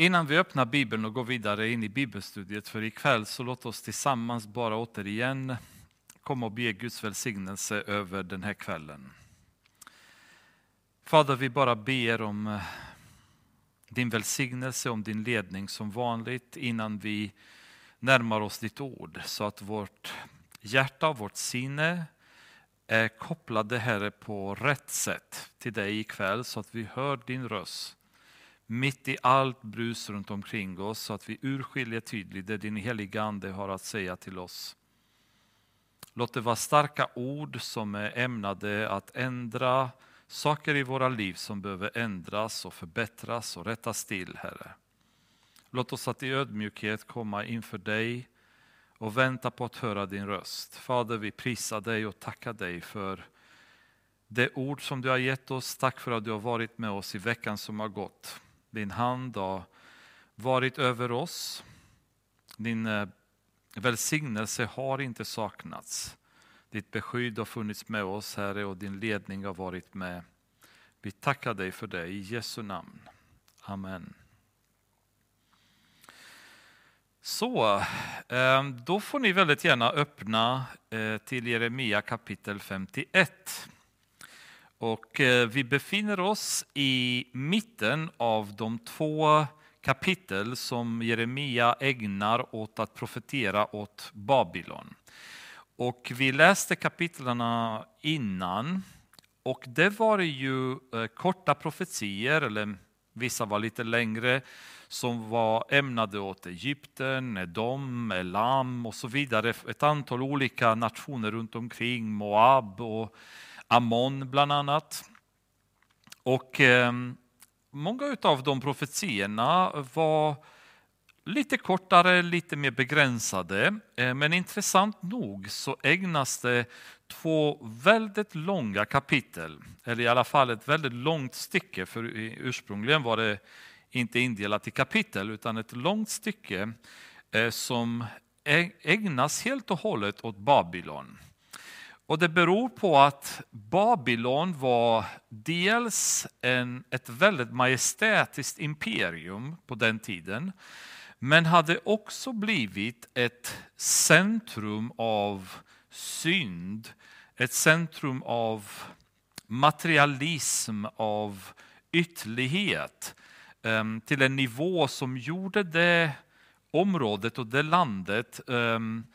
Innan vi öppnar Bibeln och går vidare in i bibelstudiet för ikväll så låt oss tillsammans bara återigen komma och be Guds välsignelse över den här kvällen. Fader, vi bara ber om eh, din välsignelse, om din ledning som vanligt innan vi närmar oss ditt ord så att vårt hjärta och vårt sinne är kopplade Herre på rätt sätt till dig ikväll så att vi hör din röst mitt i allt brus runt omkring oss så att vi urskiljer tydligt det din heliga Ande har att säga till oss. Låt det vara starka ord som är ämnade att ändra saker i våra liv som behöver ändras och förbättras och rättas till, Herre. Låt oss att i ödmjukhet komma inför dig och vänta på att höra din röst. Fader, vi prisar dig och tackar dig för det ord som du har gett oss. Tack för att du har varit med oss i veckan som har gått. Din hand har varit över oss. Din eh, välsignelse har inte saknats. Ditt beskydd har funnits med oss, Herre, och din ledning har varit med. Vi tackar dig för det i Jesu namn. Amen. Så, eh, då får ni väldigt gärna öppna eh, till Jeremia kapitel 51. Och eh, vi befinner oss i mitten av de två kapitel som Jeremia ägnar åt att profetera åt Babylon. Och vi läste kapitlen innan och det var ju eh, korta profetier, eller vissa var lite längre, som var ämnade åt Egypten, Edom, Elam och så vidare. Ett antal olika nationer runt omkring, Moab och Ammon bland annat. Och eh, många av de profetierna var lite kortare, lite mer begränsade. Eh, men intressant nog så ägnas det två väldigt långa kapitel, eller i alla fall ett väldigt långt stycke, för ursprungligen var det inte indelat i kapitel, utan ett långt stycke eh, som ägnas helt och hållet åt Babylon. Och det beror på att Babylon var dels en, ett väldigt majestätiskt imperium på den tiden, men hade också blivit ett centrum av synd, ett centrum av materialism, av ytterlighet ehm, till en nivå som gjorde det området och det landet ehm,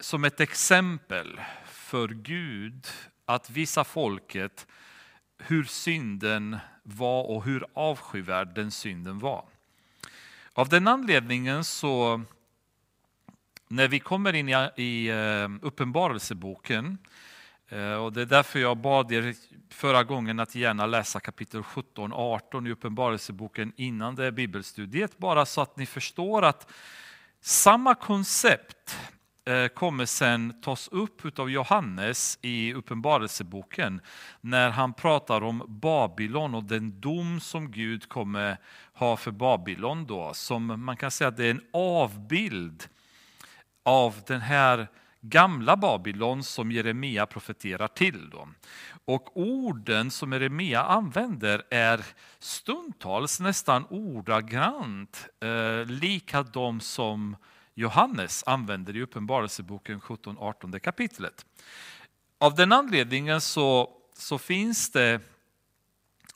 som ett exempel för Gud att visa folket hur synden var och hur avskyvärd den synden var. Av den anledningen så, när vi kommer in i eh, Uppenbarelseboken, eh, och det är därför jag bad er förra gången att gärna läsa kapitel 17, 18 i Uppenbarelseboken innan det är bibelstudiet, bara så att ni förstår att samma koncept Eh, kommer sen tas upp av Johannes i Uppenbarelseboken när han pratar om Babylon och den dom som Gud kommer ha för Babylon. Då, som man kan säga att det är en avbild av den här gamla Babylon som Jeremia profeterar till. Då. Och orden som Jeremia använder är stundtals nästan ordagrant eh, lika de som Johannes använder i Uppenbarelseboken 17-18 kapitlet. Av den anledningen så, så finns det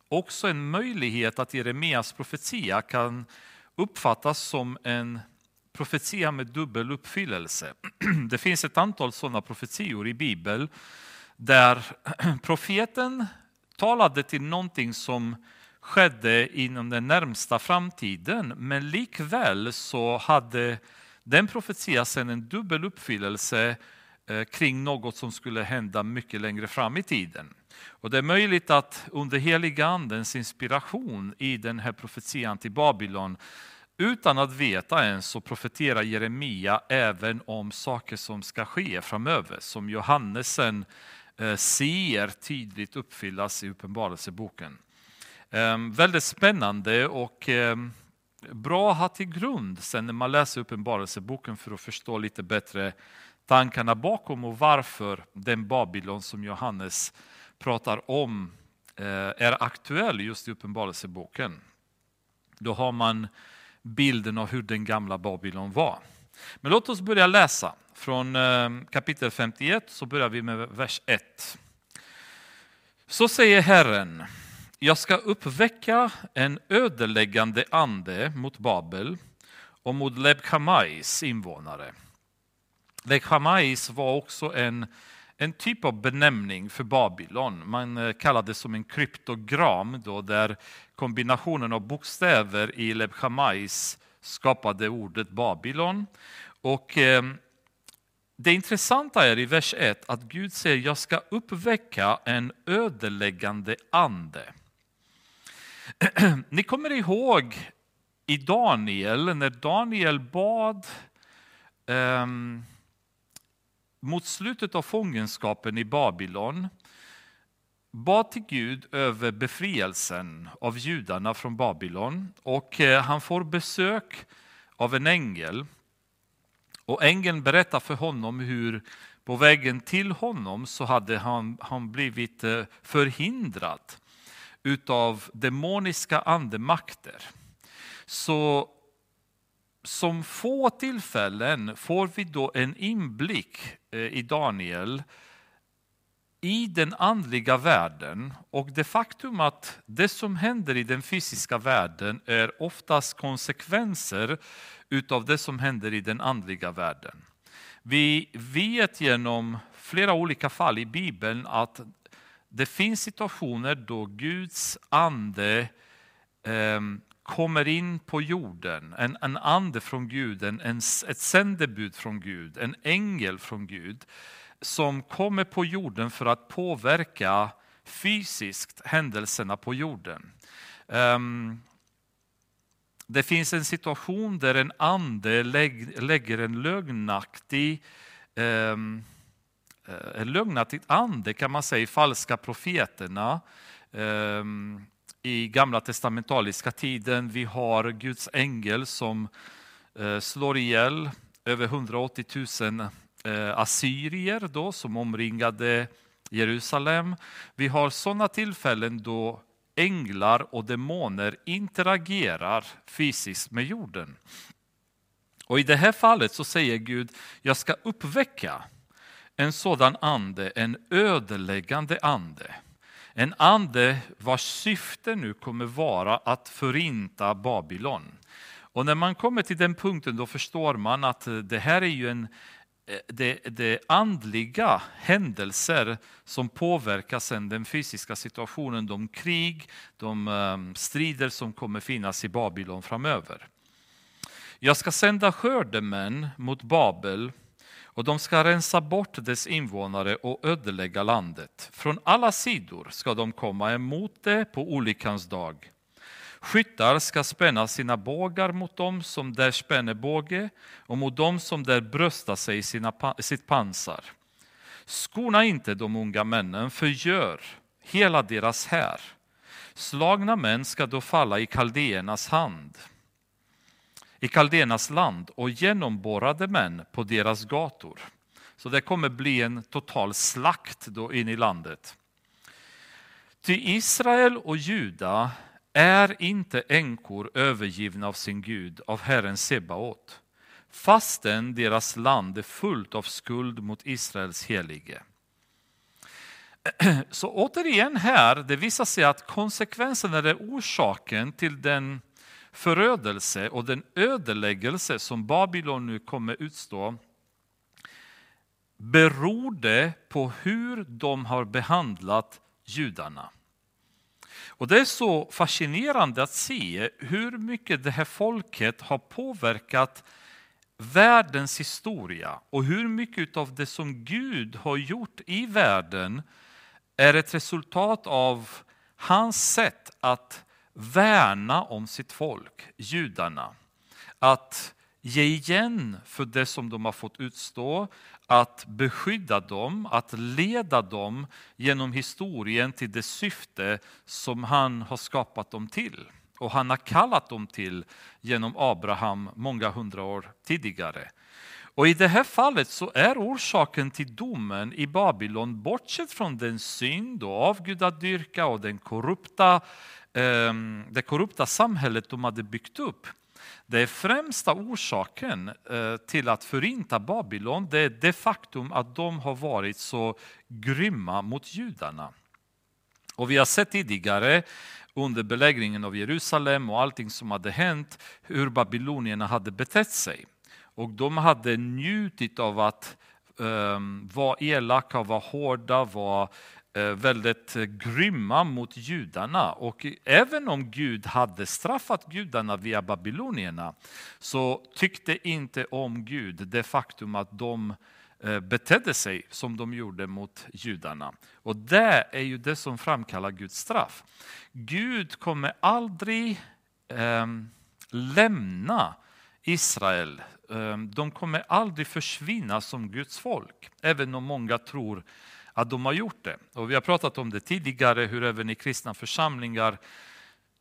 också en möjlighet att Jeremias profetia kan uppfattas som en profetia med dubbel uppfyllelse. Det finns ett antal sådana profetior i Bibeln där profeten talade till någonting som skedde inom den närmsta framtiden men likväl så hade den profetiar sen en dubbel uppfyllelse eh, kring något som skulle hända mycket längre fram i tiden. Och det är möjligt att under heliga andens inspiration i den här profetian till Babylon utan att veta ens så profeterar Jeremia även om saker som ska ske framöver, som Johannesen eh, ser tydligt uppfyllas i Uppenbarelseboken. Ehm, väldigt spännande och ehm, bra att ha till grund sen när man läser Uppenbarelseboken för att förstå lite bättre tankarna bakom och varför den Babylon som Johannes pratar om eh, är aktuell just i Uppenbarelseboken. Då har man bilden av hur den gamla Babylon var. Men låt oss börja läsa. Från eh, kapitel 51 så börjar vi med vers 1. Så säger Herren, jag ska uppväcka en ödeläggande ande mot Babel och mot Lebkamais invånare. Lebkamais var också en, en typ av benämning för Babylon. Man eh, kallade det som en kryptogram då, där kombinationen av bokstäver i Lebkamais skapade ordet Babylon. Och eh, det intressanta är i vers 1 att Gud säger jag ska uppväcka en ödeläggande ande. Ni kommer ihåg i Daniel, när Daniel bad um, mot slutet av fångenskapen i Babylon, bad till Gud över befrielsen av judarna från Babylon och eh, han får besök av en ängel. Och ängeln berättar för honom hur på vägen till honom så hade han, han blivit eh, förhindrad utav demoniska andemakter. Så som få tillfällen får vi då en inblick eh, i Daniel i den andliga världen och det faktum att det som händer i den fysiska världen är oftast konsekvenser utav det som händer i den andliga världen. Vi vet genom flera olika fall i Bibeln att det finns situationer då Guds ande eh, kommer in på jorden, en, en ande från Gud, en, en, ett sändebud från Gud, en ängel från Gud som kommer på jorden för att påverka fysiskt händelserna på jorden. Um, det finns en situation där en ande lägger en lögnaktig um, ehm, Eh, lugnat ditt ande kan man säga i falska profeterna. Um, I gamla testamentaliska tiden vi har Guds ängel som eh, slår ihjäl över 180 000 Eh, assyrier då, som omringade Jerusalem. Vi har sådana tillfällen då änglar och demoner interagerar fysiskt med jorden. Och i det här fallet så säger Gud, jag ska uppväcka en sådan ande, en ödeläggande ande. En ande vars syfte nu kommer vara att förinta Babylon. Och när man kommer till den punkten då förstår man att det här är ju en, eh, det, det andliga händelser som påverkar sen den fysiska situationen, de krig, de eh, strider som kommer finnas i Babylon framöver. Jag ska sända skördemän mot Babel och de ska rensa bort dess invånare och ödelägga landet. Från alla sidor ska de komma emot det på olyckans dag. Skyttar ska spänna sina bågar mot dem som där spänner båge och mot dem som där bröstar sig i sina, sitt pansar. Skona inte de unga männen, förgör hela deras här. Slagna män ska då falla i kaldéernas hand, i Kaldenas land och genomborrade män på deras gator. Så det kommer bli en total slakt då in i landet. Ty Israel och Juda är inte änkor övergivna av sin Gud, av Herren Sebaot, fastän deras land är fullt av skuld mot Israels helige. Så återigen här, det visar sig att konsekvensen eller orsaken till den förödelse och den ödeläggelse som Babylon nu kommer utstå berodde på hur de har behandlat judarna. Och Det är så fascinerande att se hur mycket det här folket har påverkat världens historia och hur mycket av det som Gud har gjort i världen är ett resultat av hans sätt att värna om sitt folk, judarna. Att ge igen för det som de har fått utstå, att beskydda dem, att leda dem genom historien till det syfte som han har skapat dem till. Och han har kallat dem till genom Abraham många hundra år tidigare. Och i det här fallet så är orsaken till domen i Babylon, bortsett från den synd och avgudadyrka och den korrupta, Ehm, det korrupta samhället de hade byggt upp, Det är främsta orsaken eh, till att förinta Babylon, det är det faktum att de har varit så grymma mot judarna. Och vi har sett tidigare under belägringen av Jerusalem och allting som hade hänt, hur babylonierna hade betett sig. Och de hade njutit av att um, vara elaka, vara hårda, vara Eh, väldigt eh, grymma mot judarna. Och även om Gud hade straffat gudarna via babylonierna så tyckte inte om Gud det faktum att de eh, betedde sig som de gjorde mot judarna. Och det är ju det som framkallar Guds straff. Gud kommer aldrig eh, lämna Israel. Ehm, de kommer aldrig försvinna som Guds folk, även om många tror att de har gjort det. Och vi har pratat om det tidigare, hur även i kristna församlingar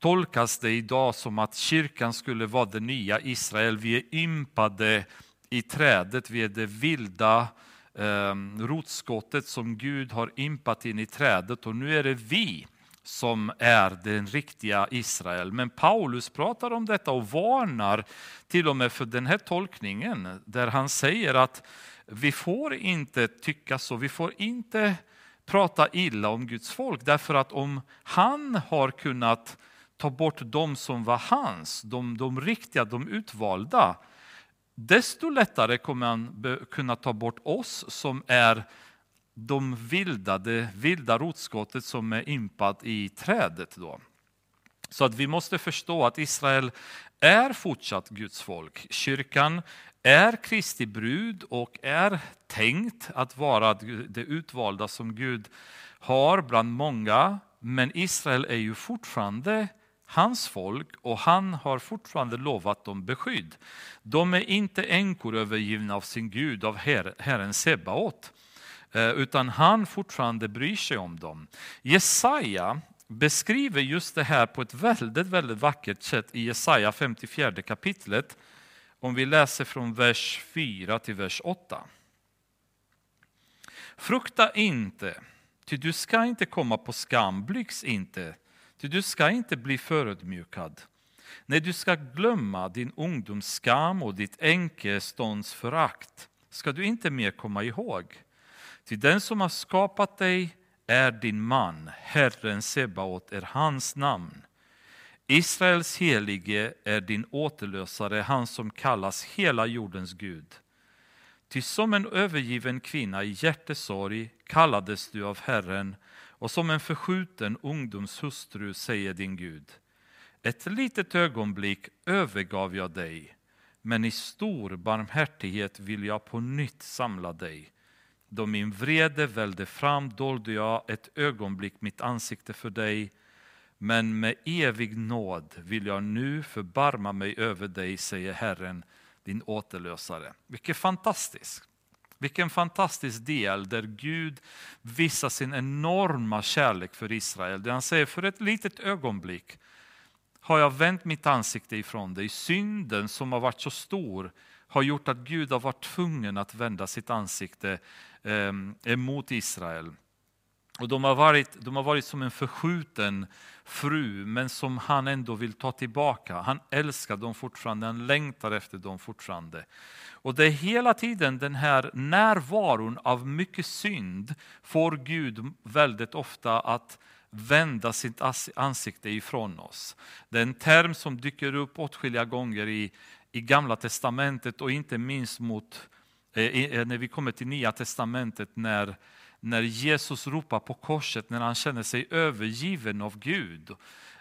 tolkas det idag som att kyrkan skulle vara det nya Israel. Vi är ympade i trädet, vi är det vilda eh, rotskottet som Gud har ympat in i trädet och nu är det vi som är den riktiga Israel. Men Paulus pratar om detta och varnar till och med för den här tolkningen där han säger att vi får inte tycka så, vi får inte prata illa om Guds folk därför att om han har kunnat ta bort de som var hans, de, de riktiga, de utvalda, desto lättare kommer han kunna ta bort oss som är de vilda, det vilda rotskottet som är impat i trädet. Då. Så att vi måste förstå att Israel är fortsatt Guds folk. Kyrkan är Kristi brud och är tänkt att vara det utvalda som Gud har bland många. Men Israel är ju fortfarande hans folk och han har fortfarande lovat dem beskydd. De är inte änkor övergivna av sin Gud, av Herren Sebaot, eh, utan han fortfarande bryr sig om dem. Jesaja beskriver just det här på ett väldigt, väldigt vackert sätt i Jesaja 54 kapitlet. Om vi läser från vers 4 till vers 8. Frukta inte, ty du ska inte komma på skam, blygs inte, Ty du ska inte bli förödmjukad. Nej, du ska glömma din ungdoms skam och ditt enkestånds förakt ska du inte mer komma ihåg. Ty den som har skapat dig är din man, Herren Sebaot är hans namn. Israels helige är din återlösare, han som kallas hela jordens Gud. Ty som en övergiven kvinna i hjärtesorg kallades du av Herren och som en förskjuten ungdomshustru säger din Gud. Ett litet ögonblick övergav jag dig, men i stor barmhärtighet vill jag på nytt samla dig. Då min vrede välde fram dolde jag ett ögonblick mitt ansikte för dig, men med evig nåd vill jag nu förbarma mig över dig, säger Herren, din återlösare. Vilket fantastiskt! Vilken fantastisk del där Gud visar sin enorma kärlek för Israel. Där han säger för ett litet ögonblick har jag vänt mitt ansikte ifrån dig. Synden som har varit så stor har gjort att Gud har varit tvungen att vända sitt ansikte ehm, emot Israel. Och de har, varit, de har varit som en förskjuten fru, men som han ändå vill ta tillbaka. Han älskar dem fortfarande, han längtar efter dem fortfarande. Och det är hela tiden den här närvaron av mycket synd får Gud väldigt ofta att vända sitt ansikte ifrån oss. Det är en term som dyker upp åtskilliga gånger i, i Gamla Testamentet och inte minst mot, eh, eh, när vi kommer till Nya Testamentet när när Jesus ropar på korset, när han känner sig övergiven av Gud.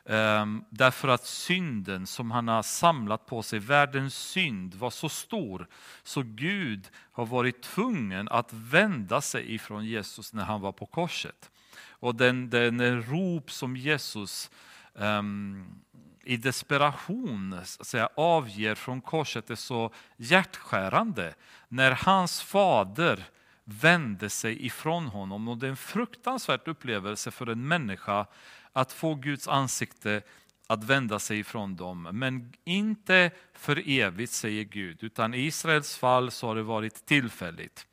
Ehm, därför att synden som han har samlat på sig, världens synd, var så stor så Gud har varit tvungen att vända sig ifrån Jesus när han var på korset. Och den, den rop som Jesus um, i desperation säga, avger från korset är så hjärtskärande. När hans fader vände sig ifrån honom. Och det är en fruktansvärd upplevelse för en människa att få Guds ansikte att vända sig ifrån dem. Men inte för evigt, säger Gud, utan i Israels fall så har det varit tillfälligt.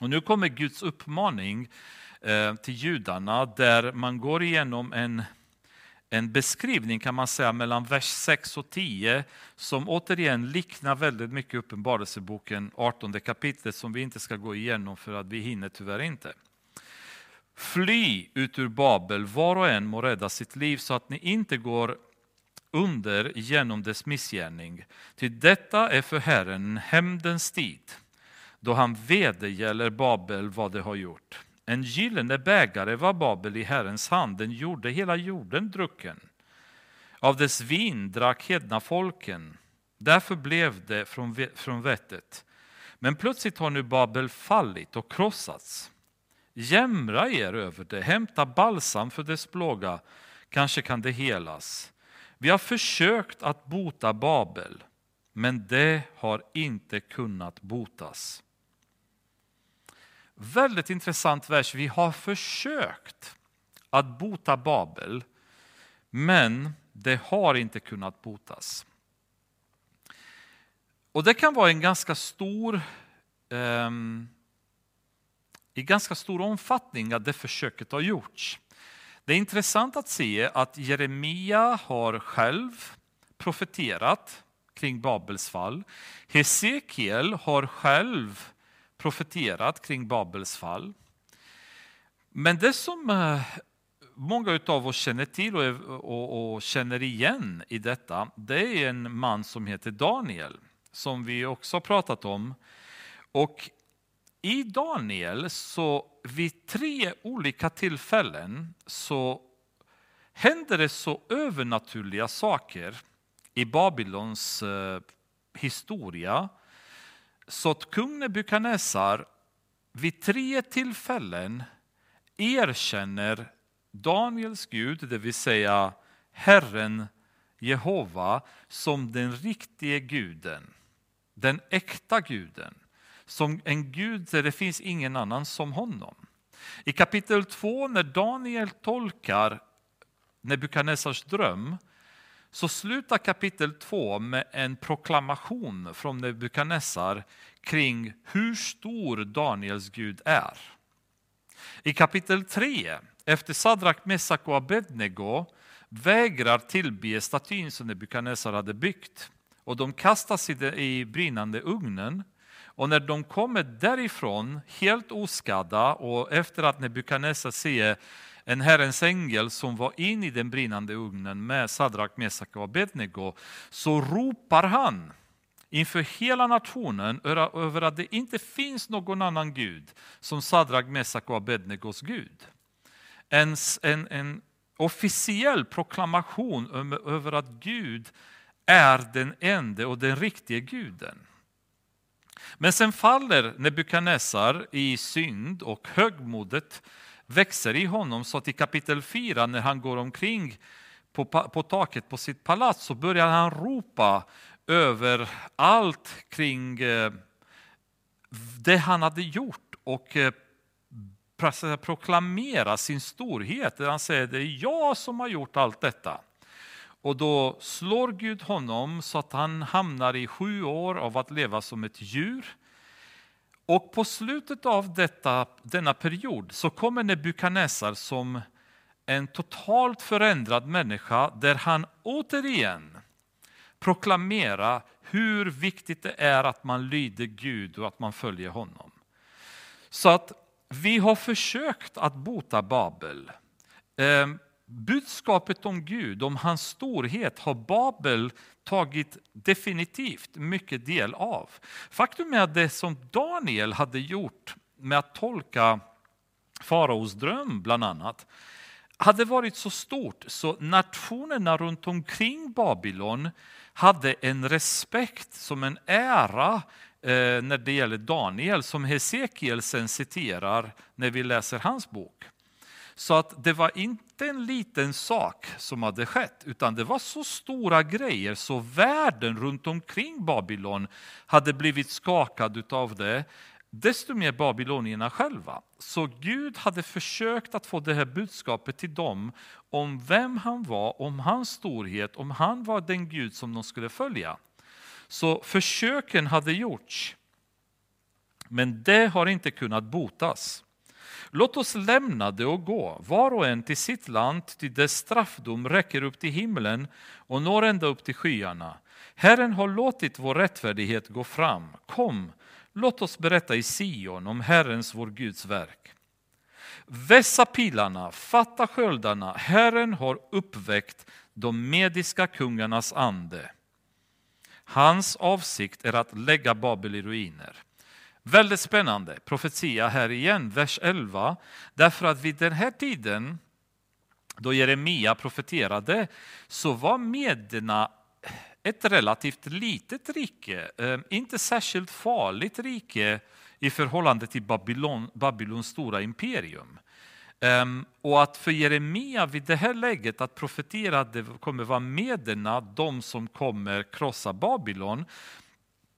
Och nu kommer Guds uppmaning eh, till judarna där man går igenom en, en beskrivning kan man säga mellan vers 6 och 10 som återigen liknar väldigt mycket Uppenbarelseboken 18 kapitlet som vi inte ska gå igenom för att vi hinner tyvärr inte. Fly ut ur Babel, var och en må rädda sitt liv så att ni inte går under genom dess missgärning. Till detta är för Herren hämndens tid, då han vedergäller Babel vad det har gjort. En gyllene bägare var Babel i Herrens hand, den gjorde hela jorden drucken. Av dess vin drack hedna folken, därför blev det från, från vettet. Men plötsligt har nu Babel fallit och krossats. Jämra er över det, hämta balsam för dess plåga, kanske kan det helas. Vi har försökt att bota Babel, men det har inte kunnat botas. Väldigt intressant vers. Vi har försökt att bota Babel, men det har inte kunnat botas. Och det kan vara en ganska stor um, i ganska stor omfattning att det försöket har gjorts. Det är intressant att se att Jeremia har själv profeterat kring Babels fall. Hesekiel har själv profeterat kring Babels fall. Men det som eh, många av oss känner till och, och, och, känner igen i detta, det är en man som heter Daniel, som vi också har pratat om. Och i Daniel så vid tre olika tillfällen så händer det så övernaturliga saker i Babylons eh, historia så att kung Nebukadnessar vid tre tillfällen erkänner Daniels Gud, det vill säga Herren Jehova, som den riktige guden, den äkta guden som en Gud där det finns ingen annan som honom. I kapitel 2 när Daniel tolkar Nebukadnessars dröm så slutar kapitel 2 med en proklamation från Nebukadnessar kring hur stor Daniels Gud är. I kapitel 3, efter Sadrak, Mesak och Abednego vägrar tillbe statyn som Nebukadnessar hade byggt och de kastas i brinnande ugnen och när de kommer därifrån helt oskadda och efter att Nebukadnessar ser en Herrens ängel som var in i den brinnande ugnen med Sadrak, Mesak och Abednego, så ropar han inför hela nationen över att det inte finns någon annan Gud som Sadrak, Mesak och Abednegos Gud. En, en, en officiell proklamation över att Gud är den enda och den riktiga guden. Men sen faller Nebukadnessar i synd och högmodet växer i honom så att i kapitel 4 när han går omkring på, på taket på sitt palats så börjar han ropa över allt kring eh, det han hade gjort och eh, proklamera sin storhet. Han säger det är jag som har gjort allt detta. Och då slår Gud honom så att han hamnar i sju år av att leva som ett djur. Och på slutet av detta, denna period så kommer Nebukadnessar som en totalt förändrad människa där han återigen proklamerar hur viktigt det är att man lyder Gud och att man följer honom. Så att vi har försökt att bota Babel. Ehm, Budskapet om Gud, om hans storhet, har Babel tagit definitivt mycket del av. Faktum är att det som Daniel hade gjort med att tolka faraos dröm bland annat, hade varit så stort så nationerna runt omkring Babylon hade en respekt som en ära eh, när det gäller Daniel som Hesekiel sen citerar när vi läser hans bok. Så att det var inte en liten sak som hade skett, utan det var så stora grejer så världen runt omkring Babylon hade blivit skakad av det, desto mer babylonierna själva. Så Gud hade försökt att få det här budskapet till dem om vem han var, om hans storhet, om han var den Gud som de skulle följa. Så försöken hade gjorts, men det har inte kunnat botas. Låt oss lämna det och gå, var och en till sitt land, till dess straffdom räcker upp till himlen och når ända upp till skyarna. Herren har låtit vår rättfärdighet gå fram. Kom, låt oss berätta i Sion om Herrens, vår Guds verk. Vässa pilarna, fatta sköldarna, Herren har uppväckt de mediska kungarnas ande. Hans avsikt är att lägga Babel i ruiner. Väldigt spännande profetia här igen, vers 11. Därför att vid den här tiden då Jeremia profeterade så var medierna ett relativt litet rike, eh, inte särskilt farligt rike i förhållande till Babylon, Babylons stora imperium. Ehm, och att för Jeremia vid det här läget att profetera att det kommer vara mederna, de som kommer krossa Babylon,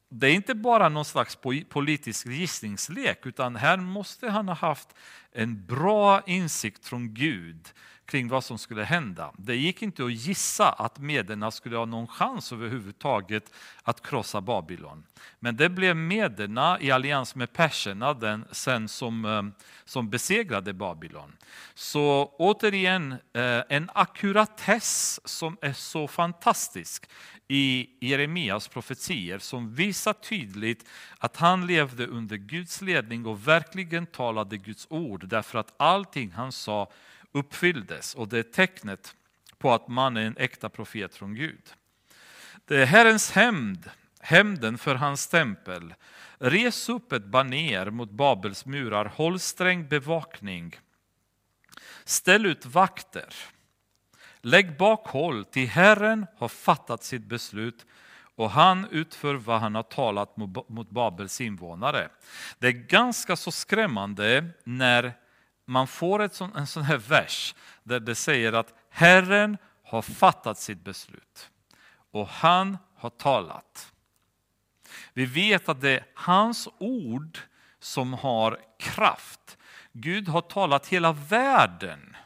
det är inte bara någon slags politisk gissningslek, utan här måste han ha haft en bra insikt från Gud kring vad som skulle hända. Det gick inte att gissa att mederna skulle ha någon chans överhuvudtaget att krossa Babylon. Men det blev mederna i allians med perserna den, sen som, eh, som besegrade Babylon. Så återigen eh, en akkuratess som är så fantastisk i Jeremias profetier som visar tydligt att han levde under Guds ledning och verkligen talade Guds ord därför att allting han sa uppfylldes och det är tecknet på att man är en äkta profet från Gud. Det är Herrens hämnd, hämnden för hans tempel. Res upp ett baner mot Babels murar, håll sträng bevakning. Ställ ut vakter. Lägg bakhåll till Herren har fattat sitt beslut och han utför vad han har talat mot Babels invånare. Det är ganska så skrämmande när man får ett sån, en sån här vers där det säger att Herren har fattat sitt beslut och han har talat. Vi vet att det är hans ord som har kraft. Gud har talat hela världen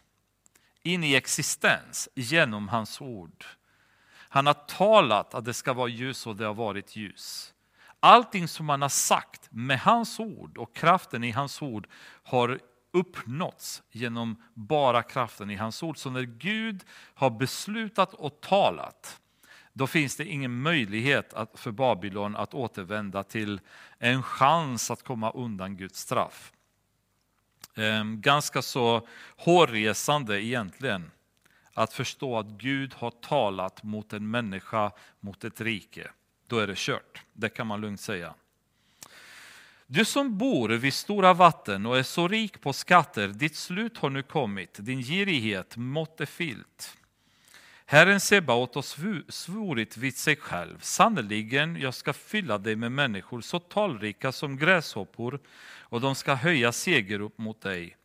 in i existens genom hans ord. Han har talat att det ska vara ljus och det har varit ljus. Allting som han har sagt med hans ord och kraften i hans ord har uppnåtts genom bara kraften i hans ord. Så när Gud har beslutat och talat, då finns det ingen möjlighet att, för Babylon att återvända till en chans att komma undan Guds straff. Ehm, ganska så hårresande egentligen att förstå att Gud har talat mot en människa, mot ett rike. Då är det kört, det kan man lugnt säga. Du som bor vid stora vatten och är så rik på skatter, ditt slut har nu kommit, din girighet måtte filt. fyllt. Herren Sebaot har svurit vid sig själv, sannerligen, jag ska fylla dig med människor så talrika som gräshoppor, och de ska höja segerrop mot dig.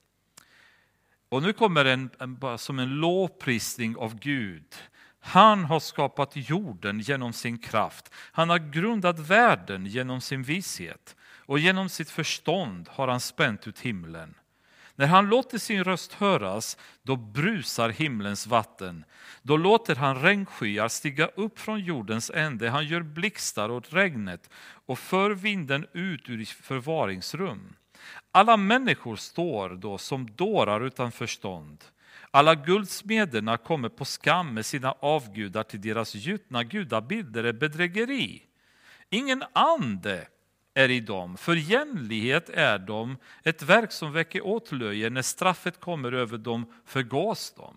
Och nu kommer en, en, som en lovprisning av Gud. Han har skapat jorden genom sin kraft. Han har grundat världen genom sin vishet och genom sitt förstånd har han spänt ut himlen. När han låter sin röst höras, då brusar himlens vatten. Då låter han regnskyar stiga upp från jordens ände. Han gör blixtar åt regnet och för vinden ut ur förvaringsrum. Alla människor står då som dårar utan förstånd. Alla guldsmederna kommer på skam med sina avgudar till deras gjutna gudabilder är bedrägeri. Ingen ande är i dem. För jämlikhet är de ett verk som väcker åtlöje. När straffet kommer över dem förgås de.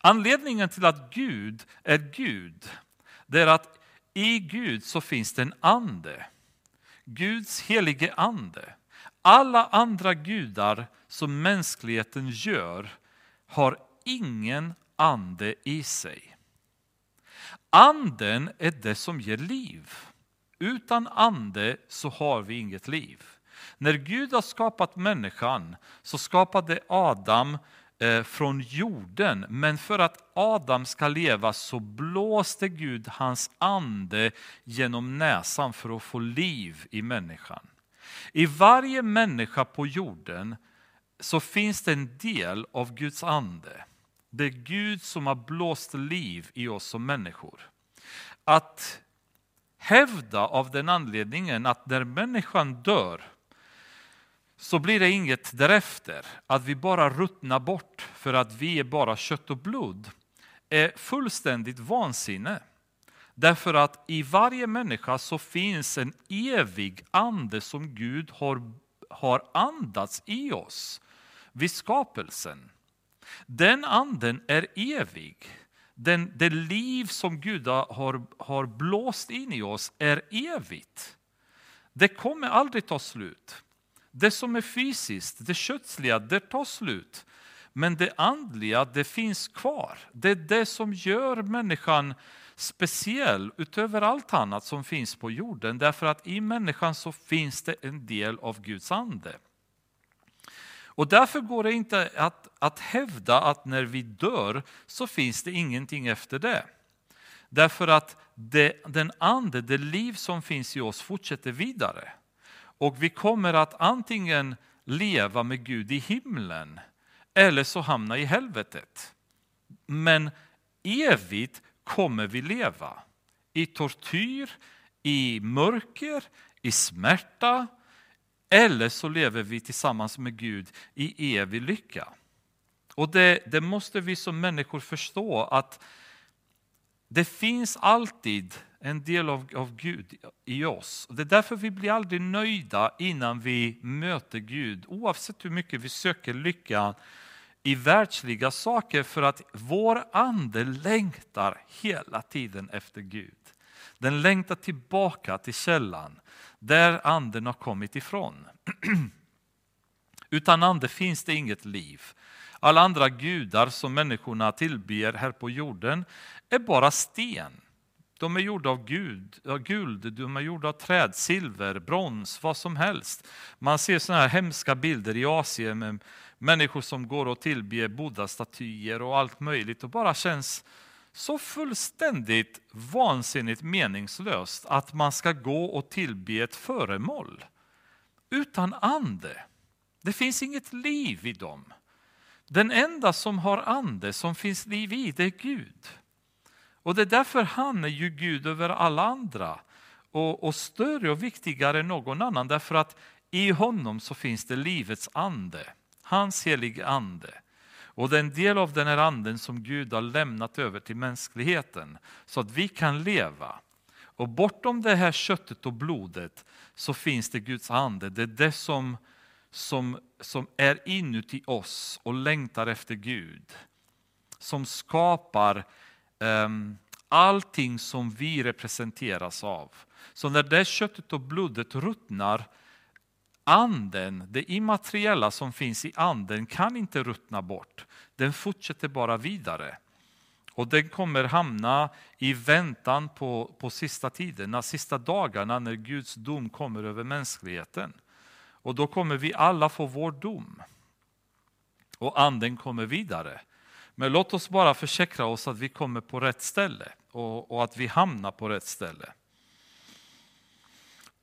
Anledningen till att Gud är Gud, det är att i Gud så finns det en ande. Guds helige ande. Alla andra gudar som mänskligheten gör har ingen ande i sig. Anden är det som ger liv. Utan ande så har vi inget liv. När Gud har skapat människan så skapade Adam eh, från jorden. Men för att Adam ska leva så blåste Gud hans ande genom näsan för att få liv i människan. I varje människa på jorden så finns det en del av Guds ande. Det är Gud som har blåst liv i oss som människor. Att hävda av den anledningen att när människan dör så blir det inget därefter. Att vi bara ruttnar bort för att vi är bara kött och blod är fullständigt vansinne. Därför att i varje människa så finns en evig ande som Gud har, har andats i oss vid skapelsen. Den anden är evig. Den, det liv som Gud har, har blåst in i oss är evigt. Det kommer aldrig ta slut. Det som är fysiskt, det kötsliga, det tar slut. Men det andliga, det finns kvar. Det är det som gör människan speciell utöver allt annat som finns på jorden. Därför att i människan så finns det en del av Guds ande. Och därför går det inte att, att hävda att när vi dör så finns det ingenting efter det. Därför att det, den ande, det liv som finns i oss fortsätter vidare. Och vi kommer att antingen leva med Gud i himlen eller så hamna i helvetet. Men evigt kommer vi leva i tortyr, i mörker, i smärta eller så lever vi tillsammans med Gud i evig lycka. Och det, det måste vi som människor förstå att det finns alltid en del av, av Gud i oss. Det är därför vi blir aldrig nöjda innan vi möter Gud, oavsett hur mycket vi söker lycka i världsliga saker, för att vår ande längtar hela tiden efter Gud. Den längtar tillbaka till källan, där anden har kommit ifrån. Utan ande finns det inget liv. Alla andra gudar som människorna tillber här på jorden är bara sten. De är gjorda av gud, av guld, de är gjorda av träd, silver, brons, vad som helst. Man ser sådana här hemska bilder i Asien med människor som går och tillber buddha-statyer och allt möjligt och bara känns så fullständigt vansinnigt meningslöst att man ska gå och tillbe ett föremål utan ande. Det finns inget liv i dem. Den enda som har ande, som finns liv i, det är Gud. Och det är därför han är ju Gud över alla andra och, och större och viktigare än någon annan. Därför att i honom så finns det livets ande, hans helige ande. Och det är en del av den här anden som Gud har lämnat över till mänskligheten så att vi kan leva. Och bortom det här köttet och blodet så finns det Guds ande. Det är det som, som, som är inuti oss och längtar efter Gud. Som skapar um, allting som vi representeras av. Så när det köttet och blodet ruttnar anden, det immateriella som finns i anden kan inte ruttna bort. Den fortsätter bara vidare. Och den kommer hamna i väntan på, på sista tiden, sista dagarna när Guds dom kommer över mänskligheten. Och då kommer vi alla få vår dom. Och anden kommer vidare. Men låt oss bara försäkra oss att vi kommer på rätt ställe och, och att vi hamnar på rätt ställe.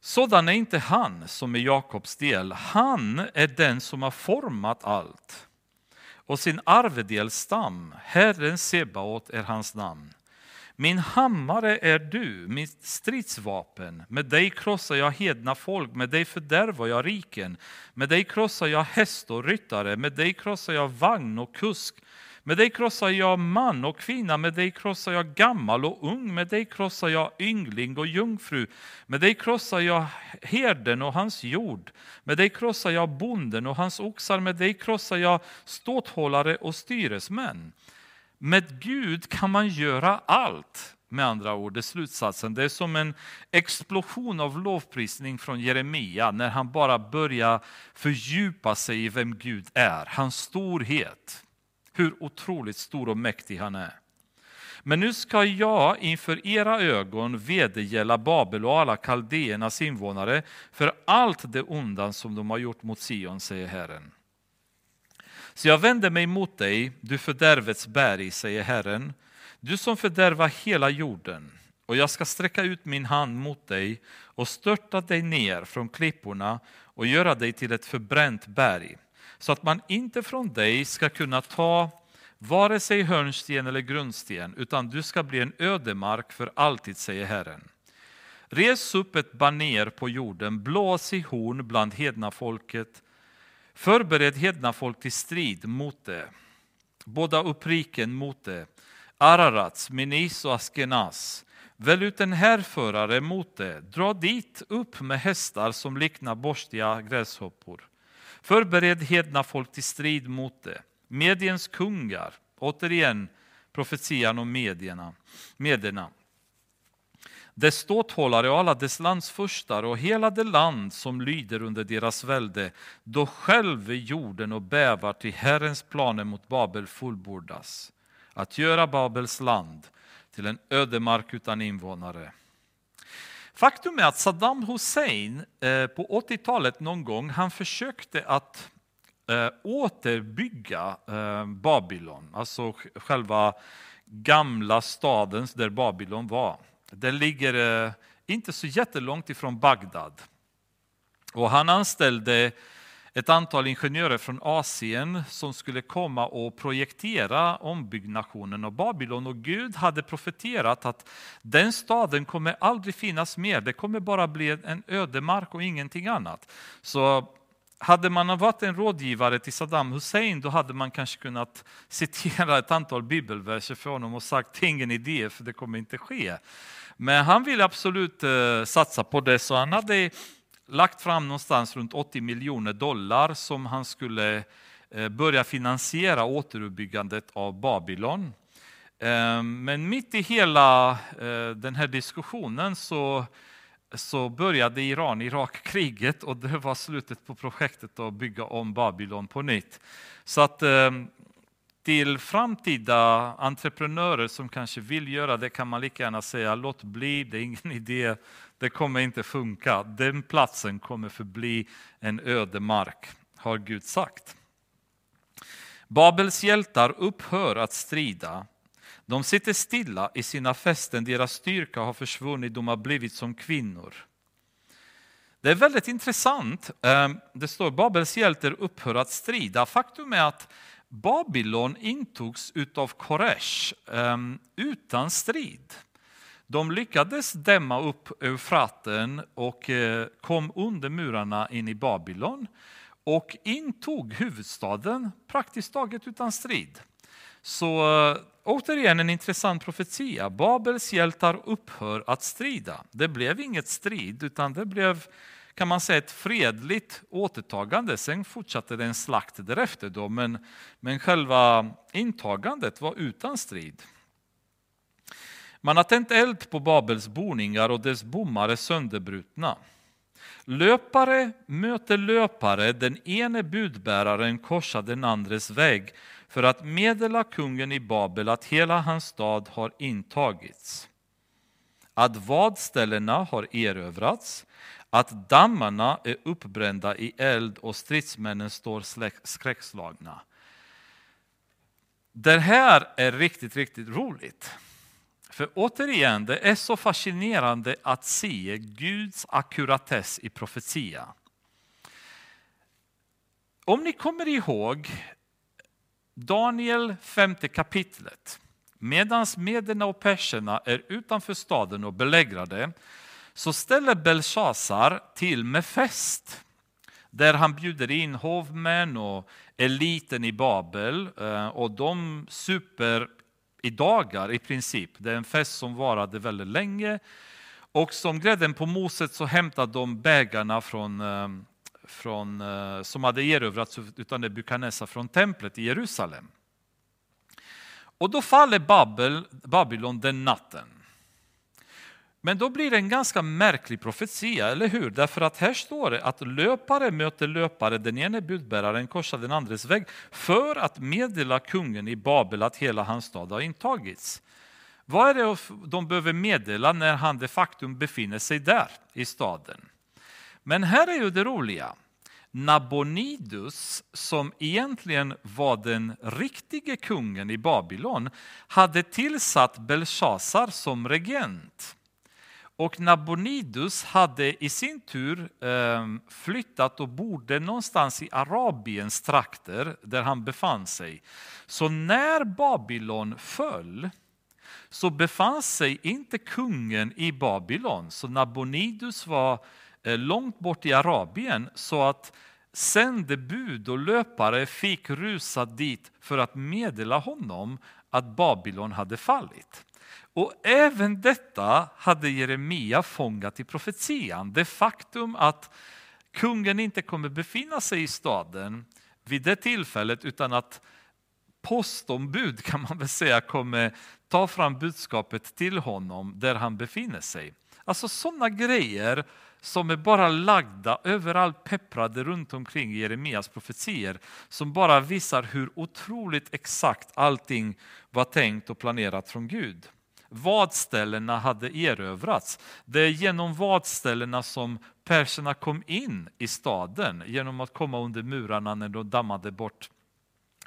Sådan är inte han som är Jakobs del. Han är den som har format allt. Och sin arvedels stam, Herren Sebaot är hans namn. Min hammare är du, mitt stridsvapen. Med dig krossar jag hedna folk, med dig fördärvar jag riken. Med dig krossar jag häst och ryttare, med dig krossar jag vagn och kusk. Med dig krossar jag man och kvinna, med dig krossar jag gammal och ung, med dig krossar jag yngling och jungfru, med dig krossar jag herden och hans jord, med dig krossar jag bonden och hans oxar, med dig krossar jag ståthållare och styresmän. Med Gud kan man göra allt. Med andra ord, det slutsatsen. Det är som en explosion av lovprisning från Jeremia när han bara börjar fördjupa sig i vem Gud är, hans storhet hur otroligt stor och mäktig han är. Men nu ska jag inför era ögon vedergälla Babel och alla kaldéernas invånare för allt det onda som de har gjort mot Sion, säger Herren. Så jag vänder mig mot dig, du fördärvets berg, säger Herren, du som fördärvar hela jorden, och jag ska sträcka ut min hand mot dig och störta dig ner från klipporna och göra dig till ett förbränt berg så att man inte från dig ska kunna ta vare sig hörnsten eller grundsten, utan du ska bli en ödemark för alltid, säger Herren. Res upp ett baner på jorden, blås i horn bland hedna folket, Förbered hedna folk till strid mot det. Båda uppriken mot det. Ararats, Menis och Askenas. Välj ut en härförare mot det. Dra dit upp med hästar som liknar borstiga gräshoppor. Förbered hedna folk till strid mot det. Mediens kungar, återigen profetian om medierna, medierna. Dess ståthållare och alla dess landsfurstar och hela det land som lyder under deras välde, då själv jorden och bävar till Herrens planer mot Babel fullbordas. Att göra Babels land till en ödemark utan invånare. Faktum är att Saddam Hussein eh, på 80-talet någon gång, han försökte att eh, återbygga eh, Babylon, alltså själva gamla staden där Babylon var. Den ligger inte så jättelångt ifrån Bagdad. Och han anställde ett antal ingenjörer från Asien som skulle komma och projektera ombyggnationen av Babylon. Och Gud hade profeterat att den staden kommer aldrig finnas mer. Det kommer bara bli en ödemark och ingenting annat. Så hade man varit en rådgivare till Saddam Hussein då hade man kanske kunnat citera ett antal bibelverser för honom och sagt ingen idé för det kommer inte ske. Men han ville absolut eh, satsa på det så han hade lagt fram någonstans runt 80 miljoner dollar som han skulle eh, börja finansiera återuppbyggandet av Babylon. Ehm, men mitt i hela eh, den här diskussionen så, så började Iran-Irak-kriget och det var slutet på projektet att bygga om Babylon på nytt. Så att ehm, till framtida entreprenörer som kanske vill göra det kan man lika gärna säga låt bli, det är ingen idé, det kommer inte funka. Den platsen kommer förbli en öde mark, har Gud sagt. Babels hjältar upphör att strida. De sitter stilla i sina fästen, deras styrka har försvunnit, de har blivit som kvinnor. Det är väldigt intressant. Eh, det står Babels hjältar upphör att strida. Faktum är att Babylon intogs av Koresh eh, utan strid. De lyckades dämma upp Eufraten och eh, kom under murarna in i Babylon och intog huvudstaden praktiskt taget utan strid. Så eh, återigen en intressant profetia. Babels hjältar upphör att strida. Det blev inget strid utan det blev kan man säga ett fredligt återtagande. Sen fortsatte det en slakt därefter då, men, men själva intagandet var utan strid. Man har tänt eld på Babels boningar och dess bommar är sönderbrutna. Löpare möter löpare, den ene budbäraren korsar den andres väg för att meddela kungen i Babel att hela hans stad har intagits. Att vadställena har erövrats, att dammarna är uppbrända i eld och stridsmännen står skräckslagna. Det här är riktigt, riktigt roligt. För återigen, det är så fascinerande att se Guds akkuratess i profetia. Om ni kommer ihåg Daniel femte kapitlet. Medan mederna och perserna är utanför staden och belägrade så ställer Belshazzar till med fest där han bjuder in hovmän och eliten i Babel eh, och de super i dagar i princip. Det är en fest som varade väldigt länge. Och som grädden på moset så hämtade de bägarna från, ehm, från, eh, som hade erövrats av Nebukadnessar från templet i Jerusalem. Och då faller Babel, Babylon den natten. Men då blir det en ganska märklig profetia, eller hur? Därför att här står det att löpare möter löpare, den ene budbäraren korsar den andres väg för att meddela kungen i Babel att hela hans stad har intagits. Vad är det de behöver meddela när han de facto befinner sig där i staden? Men här är ju det roliga. Nabonidus, som egentligen var den riktige kungen i Babylon, hade tillsatt Belshazzar som regent. Och Nabonidus hade i sin tur ehm, flyttat och bodde någonstans i Arabiens trakter där han befann sig. Så när Babylon föll så befann sig inte kungen i Babylon. Så Nabonidus var eh, långt bort i Arabien så att sändebud och löpare fick rusa dit för att meddela honom att Babylon hade fallit. Och även detta hade Jeremia fångat i profetian. Det faktum att kungen inte kommer befinna sig i staden vid det tillfället utan att postombud kan man väl säga kommer ta fram budskapet till honom där han befinner sig. Alltså sådana grejer som är bara lagda överallt pepprade runt omkring Jeremias profetier som bara visar hur otroligt exakt allting var tänkt och planerat från Gud. Vadställena hade erövrats. Det är genom vadställena som perserna kom in i staden genom att komma under murarna när de dammade bort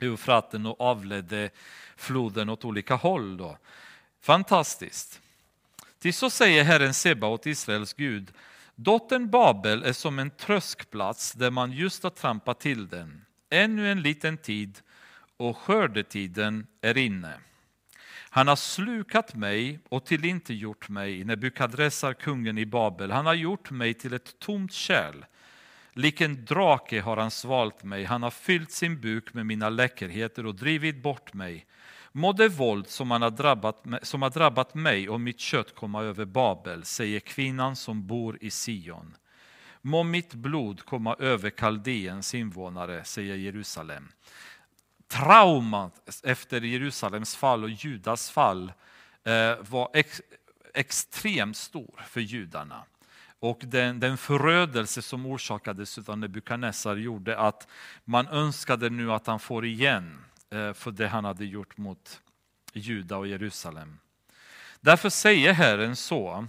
Eufraten och avledde floden åt olika håll. Då. Fantastiskt. Till så säger Herren Sebaot, Israels Gud, dottern Babel är som en tröskplats där man just har trampat till den. Ännu en liten tid och skördetiden är inne. Han har slukat mig och tillintetgjort mig, Nebukadressar, kungen i Babel. Han har gjort mig till ett tomt kärl. Lik en drake har han svalt mig, han har fyllt sin buk med mina läckerheter och drivit bort mig. Må det våld som, han har drabbat, som har drabbat mig och mitt kött komma över Babel, säger kvinnan som bor i Sion. Må mitt blod komma över Kaldeens invånare, säger Jerusalem. Traumat efter Jerusalems fall och Judas fall eh, var ex, extremt stor för judarna. Och den, den förödelse som orsakades av Nebukadnessar gjorde att man önskade nu att han får igen eh, för det han hade gjort mot Juda och Jerusalem. Därför säger Herren så.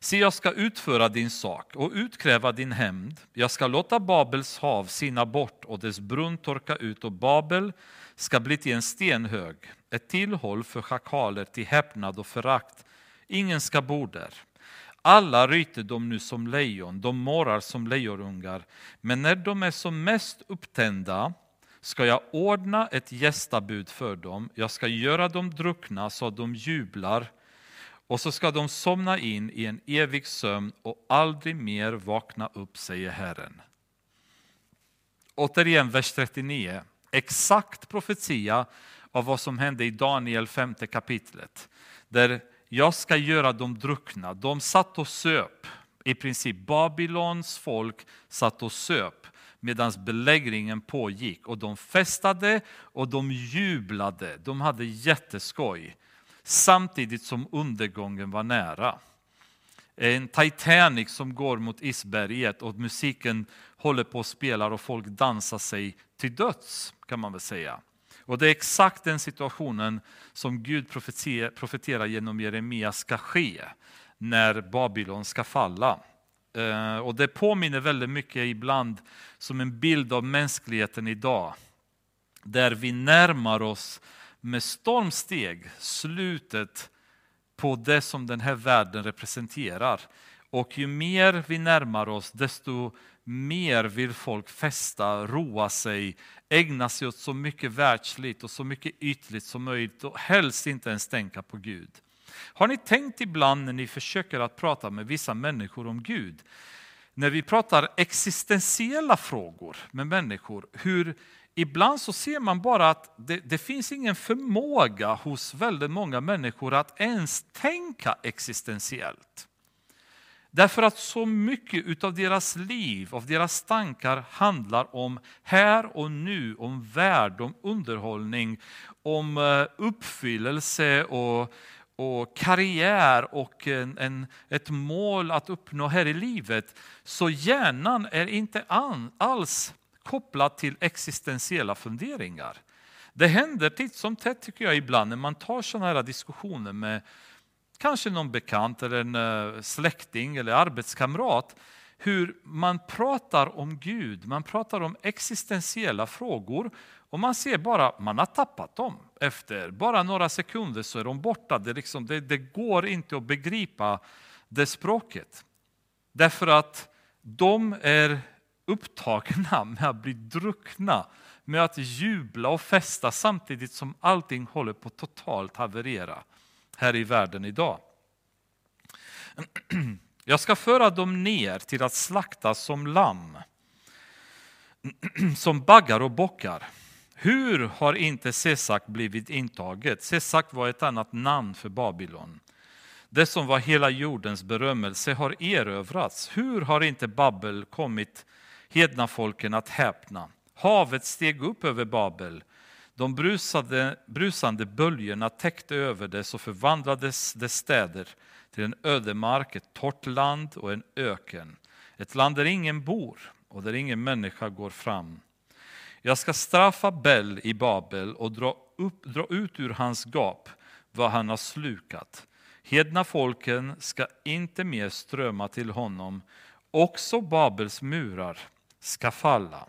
Se, jag ska utföra din sak och utkräva din hämnd. Jag ska låta Babels hav sina bort och dess brunn torka ut och Babel ska bli till en stenhög, ett tillhåll för schakaler till häpnad och förakt. Ingen ska bo där. Alla ryter de nu som lejon, de morrar som lejonungar. Men när de är som mest upptända ska jag ordna ett gästabud för dem. Jag ska göra dem druckna så att de jublar och så ska de somna in i en evig sömn och aldrig mer vakna upp, säger Herren. Återigen vers 39, exakt profetia av vad som hände i Daniel femte kapitlet. Där jag ska göra dem druckna. De satt och söp. I princip Babylons folk satt och söp medan belägringen pågick. Och de festade och de jublade. De hade jätteskoj. Samtidigt som undergången var nära. En Titanic som går mot isberget och musiken håller på att spela och folk dansar sig till döds kan man väl säga. Och det är exakt den situationen som Gud profeterar genom Jeremia ska ske när Babylon ska falla. Eh, och det påminner väldigt mycket ibland som en bild av mänskligheten idag. Där vi närmar oss med stormsteg slutet på det som den här världen representerar. Och ju mer vi närmar oss, desto mer vill folk festa, roa sig, ägna sig åt så mycket världsligt och så mycket ytligt som möjligt och helst inte ens tänka på Gud. Har ni tänkt ibland när ni försöker att prata med vissa människor om Gud, när vi pratar existentiella frågor med människor, hur ibland så ser man bara att det, det finns ingen förmåga hos väldigt många människor att ens tänka existentiellt. Därför att så mycket av deras liv, av deras tankar handlar om här och nu, om värld, om underhållning, om eh, uppfyllelse och, och karriär och en, en, ett mål att uppnå här i livet. Så hjärnan är inte alls kopplat till existentiella funderingar. Det händer titt som tätt tycker jag ibland när man tar sådana här diskussioner med kanske någon bekant eller en eh, släkting eller arbetskamrat, hur man pratar om Gud, man pratar om existentiella frågor och man ser bara, man har tappat dem. Efter bara några sekunder så är de borta. Det, liksom, det, det går inte att begripa det språket. Därför att de är upptagna med att bli druckna, med att jubla och festa samtidigt som allting håller på att totalt haverera här i världen idag. Jag ska föra dem ner till att slaktas som lamm som baggar och bockar. Hur har inte Sesak blivit intaget? Sesak var ett annat namn för Babylon. Det som var hela jordens berömmelse har erövrats. Hur har inte Babel kommit hedna folken att häpna? Havet steg upp över Babel. De brusade, brusande böljorna täckte över det så förvandlades dess städer till en ödemark, ett torrt land och en öken. Ett land där ingen bor och där ingen människa går fram. Jag ska straffa Bel i Babel och dra, upp, dra ut ur hans gap vad han har slukat. Hedna folken ska inte mer strömma till honom. Också Babels murar ska falla.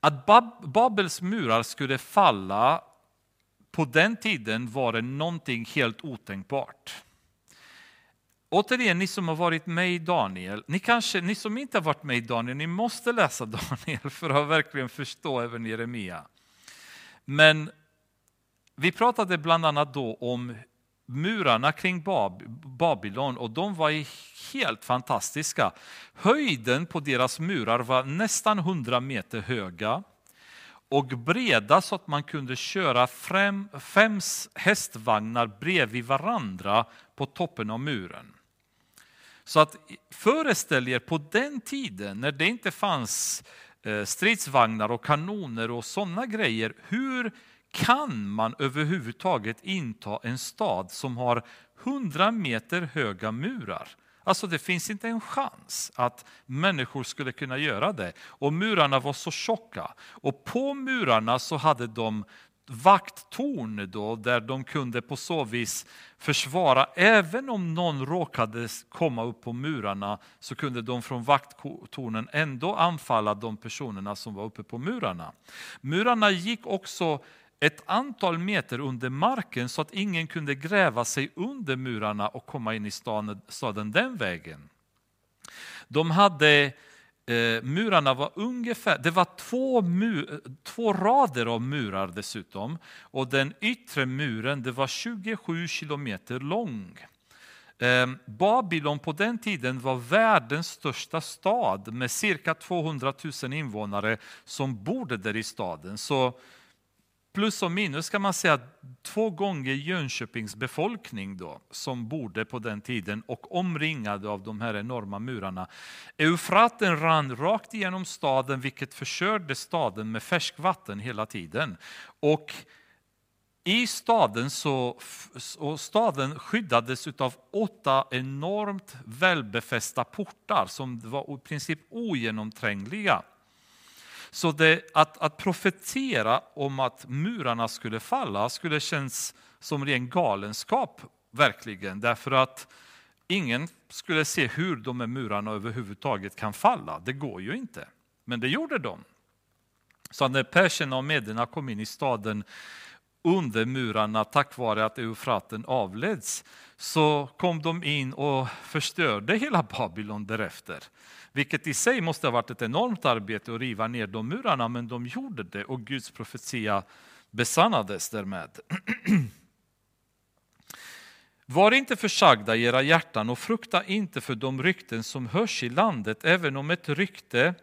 Att Babels murar skulle falla på den tiden var det någonting helt otänkbart. Återigen, ni som har varit med i Daniel, ni, kanske, ni som inte har varit med i Daniel, ni måste läsa Daniel för att verkligen förstå även Jeremia. Men vi pratade bland annat då om murarna kring Babylon och de var helt fantastiska. Höjden på deras murar var nästan 100 meter höga och breda så att man kunde köra fem, fem hästvagnar bredvid varandra på toppen av muren. Så att föreställ er på den tiden när det inte fanns eh, stridsvagnar och kanoner och sådana grejer, hur kan man överhuvudtaget inta en stad som har 100 meter höga murar? Alltså det finns inte en chans att människor skulle kunna göra det. Och murarna var så tjocka. Och på murarna så hade de vakttorn då, där de kunde på så vis försvara. Även om någon råkade komma upp på murarna så kunde de från vakttornen ändå anfalla de personerna som var uppe på murarna. Murarna gick också ett antal meter under marken så att ingen kunde gräva sig under murarna och komma in i staden, den vägen. De hade eh, murarna var ungefär, det var två, mur, två rader av murar dessutom och den yttre muren det var 27 kilometer lång. Eh, Babylon på den tiden var världens största stad med cirka 200 000 invånare som bodde där i staden. Så plus och minus kan man säga två gånger Jönköpings befolkning då, som bodde på den tiden och omringade av de här enorma murarna. Eufraten rann rakt igenom staden vilket försörjde staden med färskvatten hela tiden. Och i staden så, och staden skyddades av åtta enormt välbefästa portar som var i princip ogenomträngliga. Så det, att, att profetera om att murarna skulle falla skulle känns som ren galenskap, verkligen. Därför att ingen skulle se hur de här murarna överhuvudtaget kan falla. Det går ju inte. Men det gjorde de. Så när perserna och mederna kom in i staden under murarna tack vare att Eufraten avleds så kom de in och förstörde hela Babylon därefter. Vilket i sig måste ha varit ett enormt arbete att riva ner de murarna, men de gjorde det och Guds profetia besannades därmed. Var inte försagda i era hjärtan och frukta inte för de rykten som hörs i landet, även om ett rykte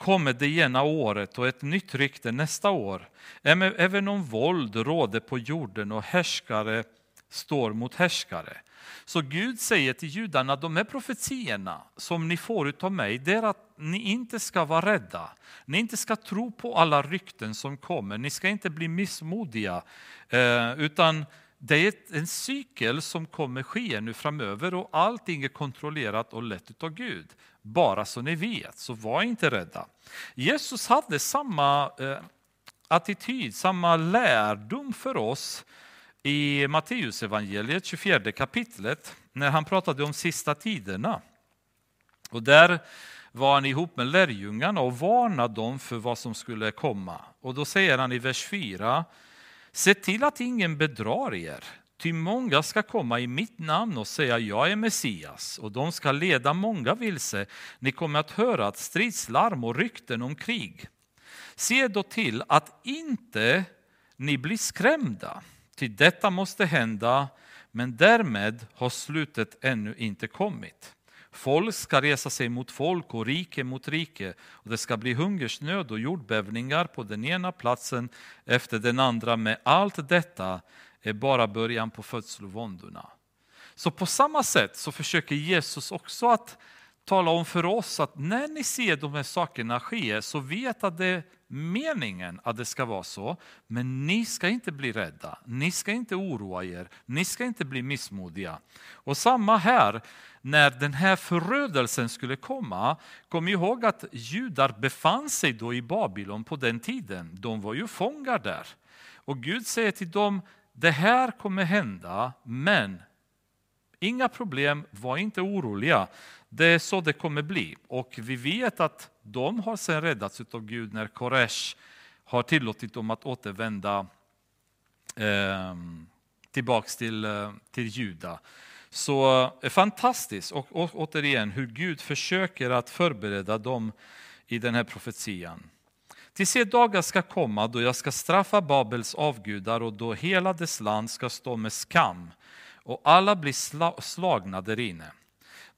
kommer det ena året och ett nytt rykte nästa år. Även om våld råder på jorden och härskare står mot härskare. Så Gud säger till judarna, de här profetierna som ni får utav mig, det är att ni inte ska vara rädda. Ni inte ska tro på alla rykten som kommer, ni ska inte bli missmodiga. Eh, utan det är en cykel som kommer ske nu framöver och allting är kontrollerat och lett av Gud. Bara så ni vet, så var inte rädda. Jesus hade samma eh, attityd, samma lärdom för oss i Matteusevangeliet 24 kapitlet när han pratade om sista tiderna. Och där var han ihop med lärjungarna och varnade dem för vad som skulle komma. Och då säger han i vers 4, se till att ingen bedrar er, ty många ska komma i mitt namn och säga jag är Messias, och de ska leda många vilse. Ni kommer att höra ett stridslarm och rykten om krig. Se då till att inte ni blir skrämda. Till detta måste hända, men därmed har slutet ännu inte kommit. Folk ska resa sig mot folk och rike mot rike och det ska bli hungersnöd och jordbävningar på den ena platsen efter den andra. Med allt detta är bara början på födslovåndorna. Så på samma sätt så försöker Jesus också att tala om för oss att när ni ser de här sakerna ske så vet att det är meningen att det ska vara så. Men ni ska inte bli rädda, ni ska inte oroa er, ni ska inte bli missmodiga. Och samma här, när den här förödelsen skulle komma, kom ihåg att judar befann sig då i Babylon på den tiden. De var ju fångar där. Och Gud säger till dem, det här kommer hända, men inga problem, var inte oroliga. Det är så det kommer bli. Och vi vet att de har sen räddats av Gud när Koresh har tillåtit dem att återvända eh, tillbaks till, eh, till Juda. Så är fantastiskt, och, och återigen hur Gud försöker att förbereda dem i den här profetian. Till se dagar ska komma då jag ska straffa Babels avgudar och då hela dess land ska stå med skam och alla blir slagna därinne.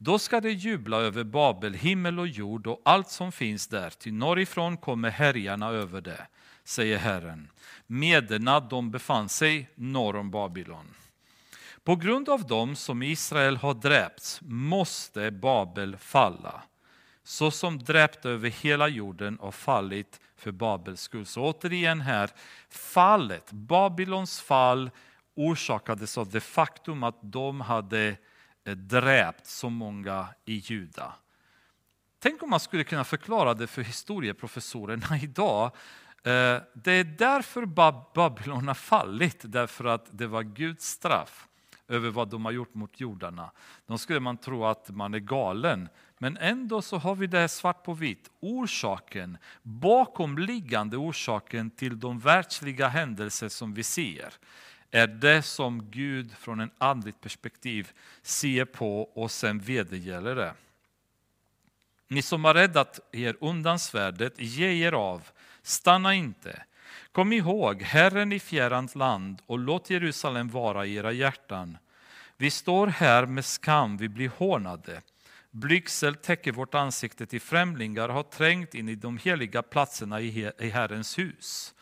Då ska de jubla över Babel, himmel och jord och allt som finns där, ty norrifrån kommer härjarna över det, säger Herren, Mederna de befann sig norr om Babylon. På grund av dem som Israel har dräpts måste Babel falla, så som dräpt över hela jorden och fallit för Babels skull. Så återigen här, fallet, Babylons fall orsakades av det faktum att de hade Eh, dräpt så många i Juda. Tänk om man skulle kunna förklara det för historieprofessorerna idag. Eh, det är därför Babylon har fallit, därför att det var Guds straff över vad de har gjort mot jordarna. Då skulle man tro att man är galen. Men ändå så har vi det svart på vitt. Orsaken, bakomliggande orsaken till de världsliga händelser som vi ser är det som Gud från en andligt perspektiv ser på och sen vedergäller det. Ni som har räddat er undan svärdet, ge er av, stanna inte. Kom ihåg Herren i fjärran land och låt Jerusalem vara i era hjärtan. Vi står här med skam, vi blir hånade. Blygsel täcker vårt ansikte till främlingar har trängt in i de heliga platserna i Herrens hus.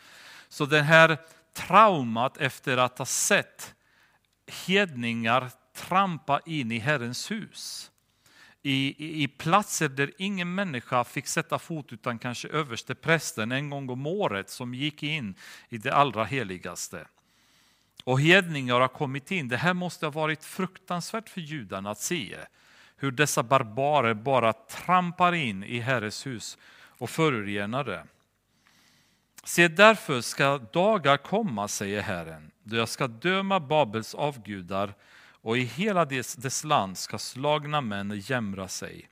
Så den här traumat efter att ha sett hedningar trampa in i Herrens hus. I, i, i platser där ingen människa fick sätta fot utan kanske överste prästen en gång om året som gick in i det allra heligaste. Och hedningar har kommit in. Det här måste ha varit fruktansvärt för judarna att se. Hur dessa barbarer bara trampar in i Herrens hus och förorenar det. Se därför ska dagar komma, säger Herren, då jag ska döma Babels avgudar och i hela dess, dess land ska slagna män jämra sig.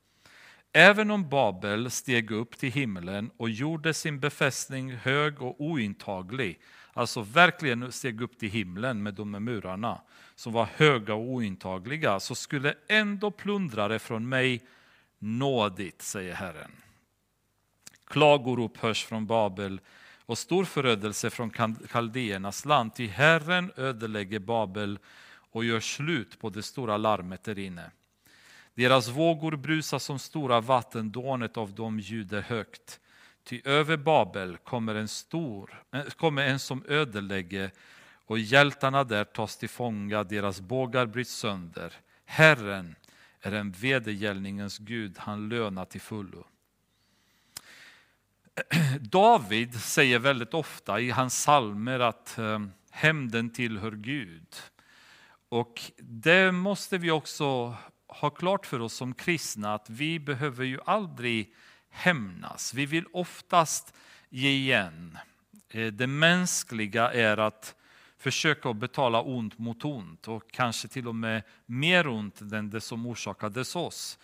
Även om Babel steg upp till himlen och gjorde sin befästning hög och ointaglig, alltså verkligen steg upp till himlen med de murarna som var höga och ointagliga, så skulle ändå plundrare från mig nå dit, säger Herren. Klagorop hörs från Babel och stor förödelse från kaldéernas land, ty Herren ödelägger Babel och gör slut på det stora larmet där inne. Deras vågor brusar som stora vatten, dånet av dem ljuder högt. Ty över Babel kommer en, stor, eh, kommer en som ödelägger och hjältarna där tas till fånga, deras bågar bryts sönder. Herren är en vedergällningens Gud, han lönar till fullo. David säger väldigt ofta i hans salmer att eh, hämnden tillhör Gud. Och det måste vi också ha klart för oss som kristna att vi behöver ju aldrig hämnas. Vi vill oftast ge igen. Eh, det mänskliga är att försöka betala ont mot ont och kanske till och med mer ont än det som orsakades oss.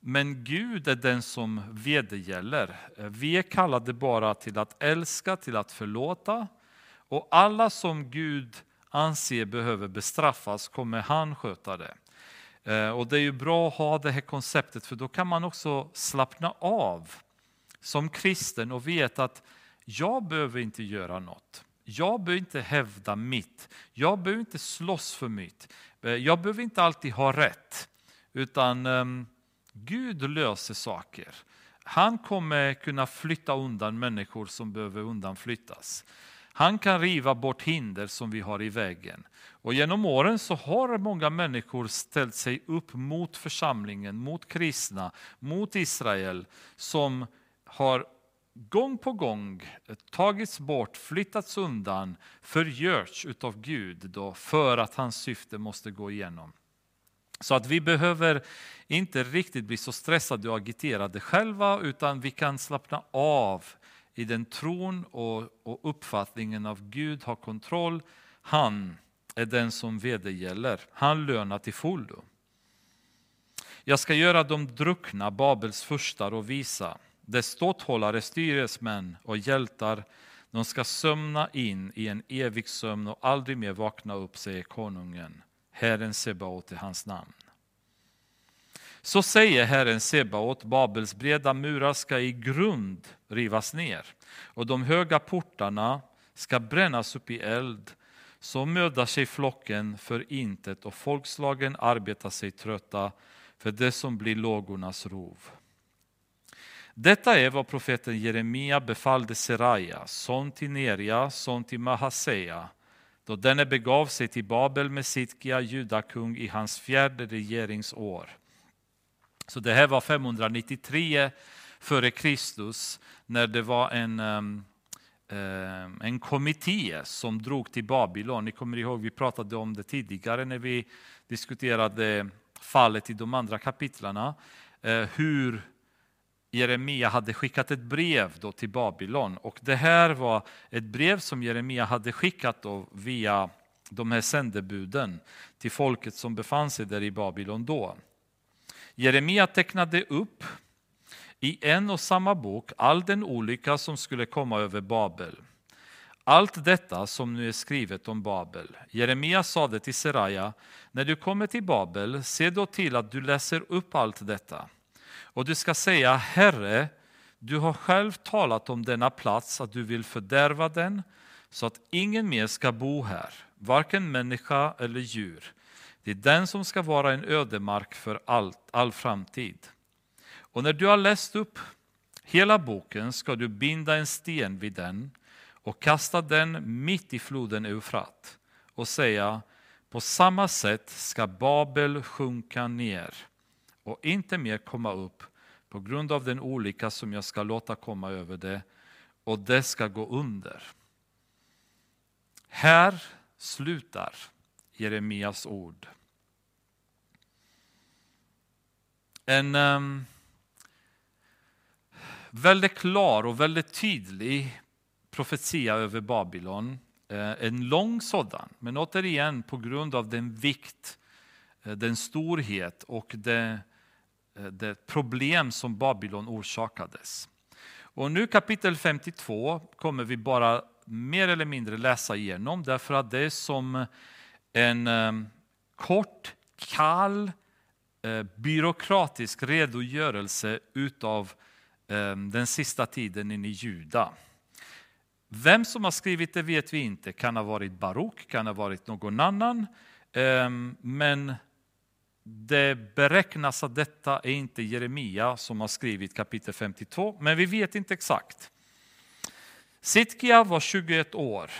Men Gud är den som vedergäller. Vi är kallade bara till att älska, till att förlåta. Och alla som Gud anser behöver bestraffas kommer han sköta det. Eh, och det är ju bra att ha det här konceptet för då kan man också slappna av som kristen och veta att jag behöver inte göra något. Jag behöver inte hävda mitt. Jag behöver inte slåss för mitt. Eh, jag behöver inte alltid ha rätt. Utan ehm, Gud löser saker. Han kommer kunna flytta undan människor som behöver undanflyttas. Han kan riva bort hinder som vi har i vägen. Och genom åren så har många människor ställt sig upp mot församlingen, mot kristna, mot Israel som har gång på gång tagits bort, flyttats undan, förgörts utav Gud då, för att hans syfte måste gå igenom. Så att vi behöver inte riktigt bli så stressade och agiterade själva utan vi kan slappna av i den tron och, och uppfattningen av Gud har kontroll. Han är den som vedergäller. Han lönar till fullo. Jag ska göra dem druckna, Babels furstar och visa, dess ståthållare, styresmän och hjältar. De ska sömna in i en evig sömn och aldrig mer vakna upp, säger konungen. Herren Sebaot är hans namn. Så säger Herren Sebaot, Babels breda murar ska i grund rivas ner och de höga portarna ska brännas upp i eld. Så mödar sig flocken för intet och folkslagen arbetar sig trötta för det som blir lågornas rov. Detta är vad profeten Jeremia befallde Seraja, son till Neria, son till Mahasea, då denne begav sig till Babel med Sitkia, judakung, i hans fjärde regeringsår. Så det här var 593 före Kristus när det var en, ehm, ehm, en kommitté som drog till Babylon. Ni kommer ihåg, vi pratade om det tidigare när vi diskuterade fallet i de andra kapitlarna. Eh, hur Jeremia hade skickat ett brev då till Babylon. Och det här var ett brev som Jeremia hade skickat då via de här sändebuden till folket som befann sig där i Babylon då. Jeremia tecknade upp i en och samma bok all den olycka som skulle komma över Babel. Allt detta som nu är skrivet om Babel. Jeremia sade till Seraja, när du kommer till Babel, se då till att du läser upp allt detta. Och du ska säga, Herre, du har själv talat om denna plats, att du vill fördärva den, så att ingen mer ska bo här, varken människa eller djur. Det är den som ska vara en ödemark för allt, all framtid. Och när du har läst upp hela boken ska du binda en sten vid den och kasta den mitt i floden Eufrat och säga på samma sätt ska Babel sjunka ner och inte mer komma upp på grund av den olycka som jag ska låta komma över det och det ska gå under. Här slutar Jeremias ord. En um, väldigt klar och väldigt tydlig profetia över Babylon. Eh, en lång sådan, men återigen på grund av den vikt, eh, den storhet och det, Eh, det problem som Babylon orsakades. Och nu kapitel 52 kommer vi bara mer eller mindre läsa igenom därför att det är som eh, en eh, kort, kall, byråkratisk redogörelse utav den sista tiden in i Juda. Vem som har skrivit det vet vi inte. Kan ha varit Baruk, kan ha varit någon annan. Men det beräknas att detta är inte Jeremia som har skrivit kapitel 52, men vi vet inte exakt. Sitkia var 21 år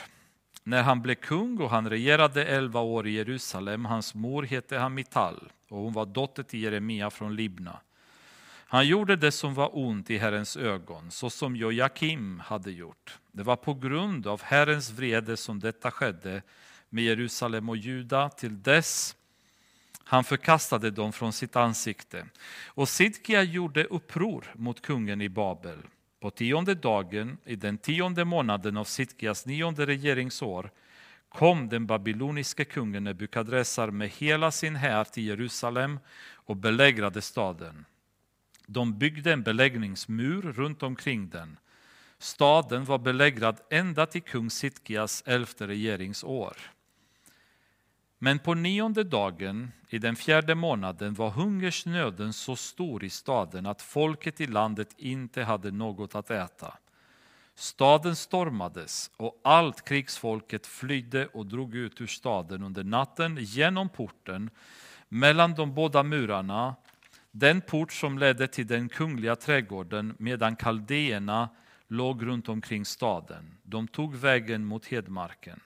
när han blev kung och han regerade 11 år i Jerusalem. Hans mor hette Hamital och hon var dotter till Jeremia från Libna. Han gjorde det som var ont i Herrens ögon, så som Joakim hade gjort. Det var på grund av Herrens vrede som detta skedde med Jerusalem och Juda till dess han förkastade dem från sitt ansikte. Och Sidkia gjorde uppror mot kungen i Babel. På tionde dagen i den tionde månaden av Sidkias nionde regeringsår kom den babyloniske kungen Nebukadressar med hela sin här till Jerusalem och belägrade staden. De byggde en beläggningsmur runt omkring den. Staden var belägrad ända till kung Sitkias elfte regeringsår. Men på nionde dagen i den fjärde månaden var hungersnöden så stor i staden att folket i landet inte hade något att äta. Staden stormades och allt krigsfolket flydde och drog ut ur staden under natten genom porten mellan de båda murarna den port som ledde till den kungliga trädgården medan kaldéerna låg runt omkring staden. De tog vägen mot hedmarken.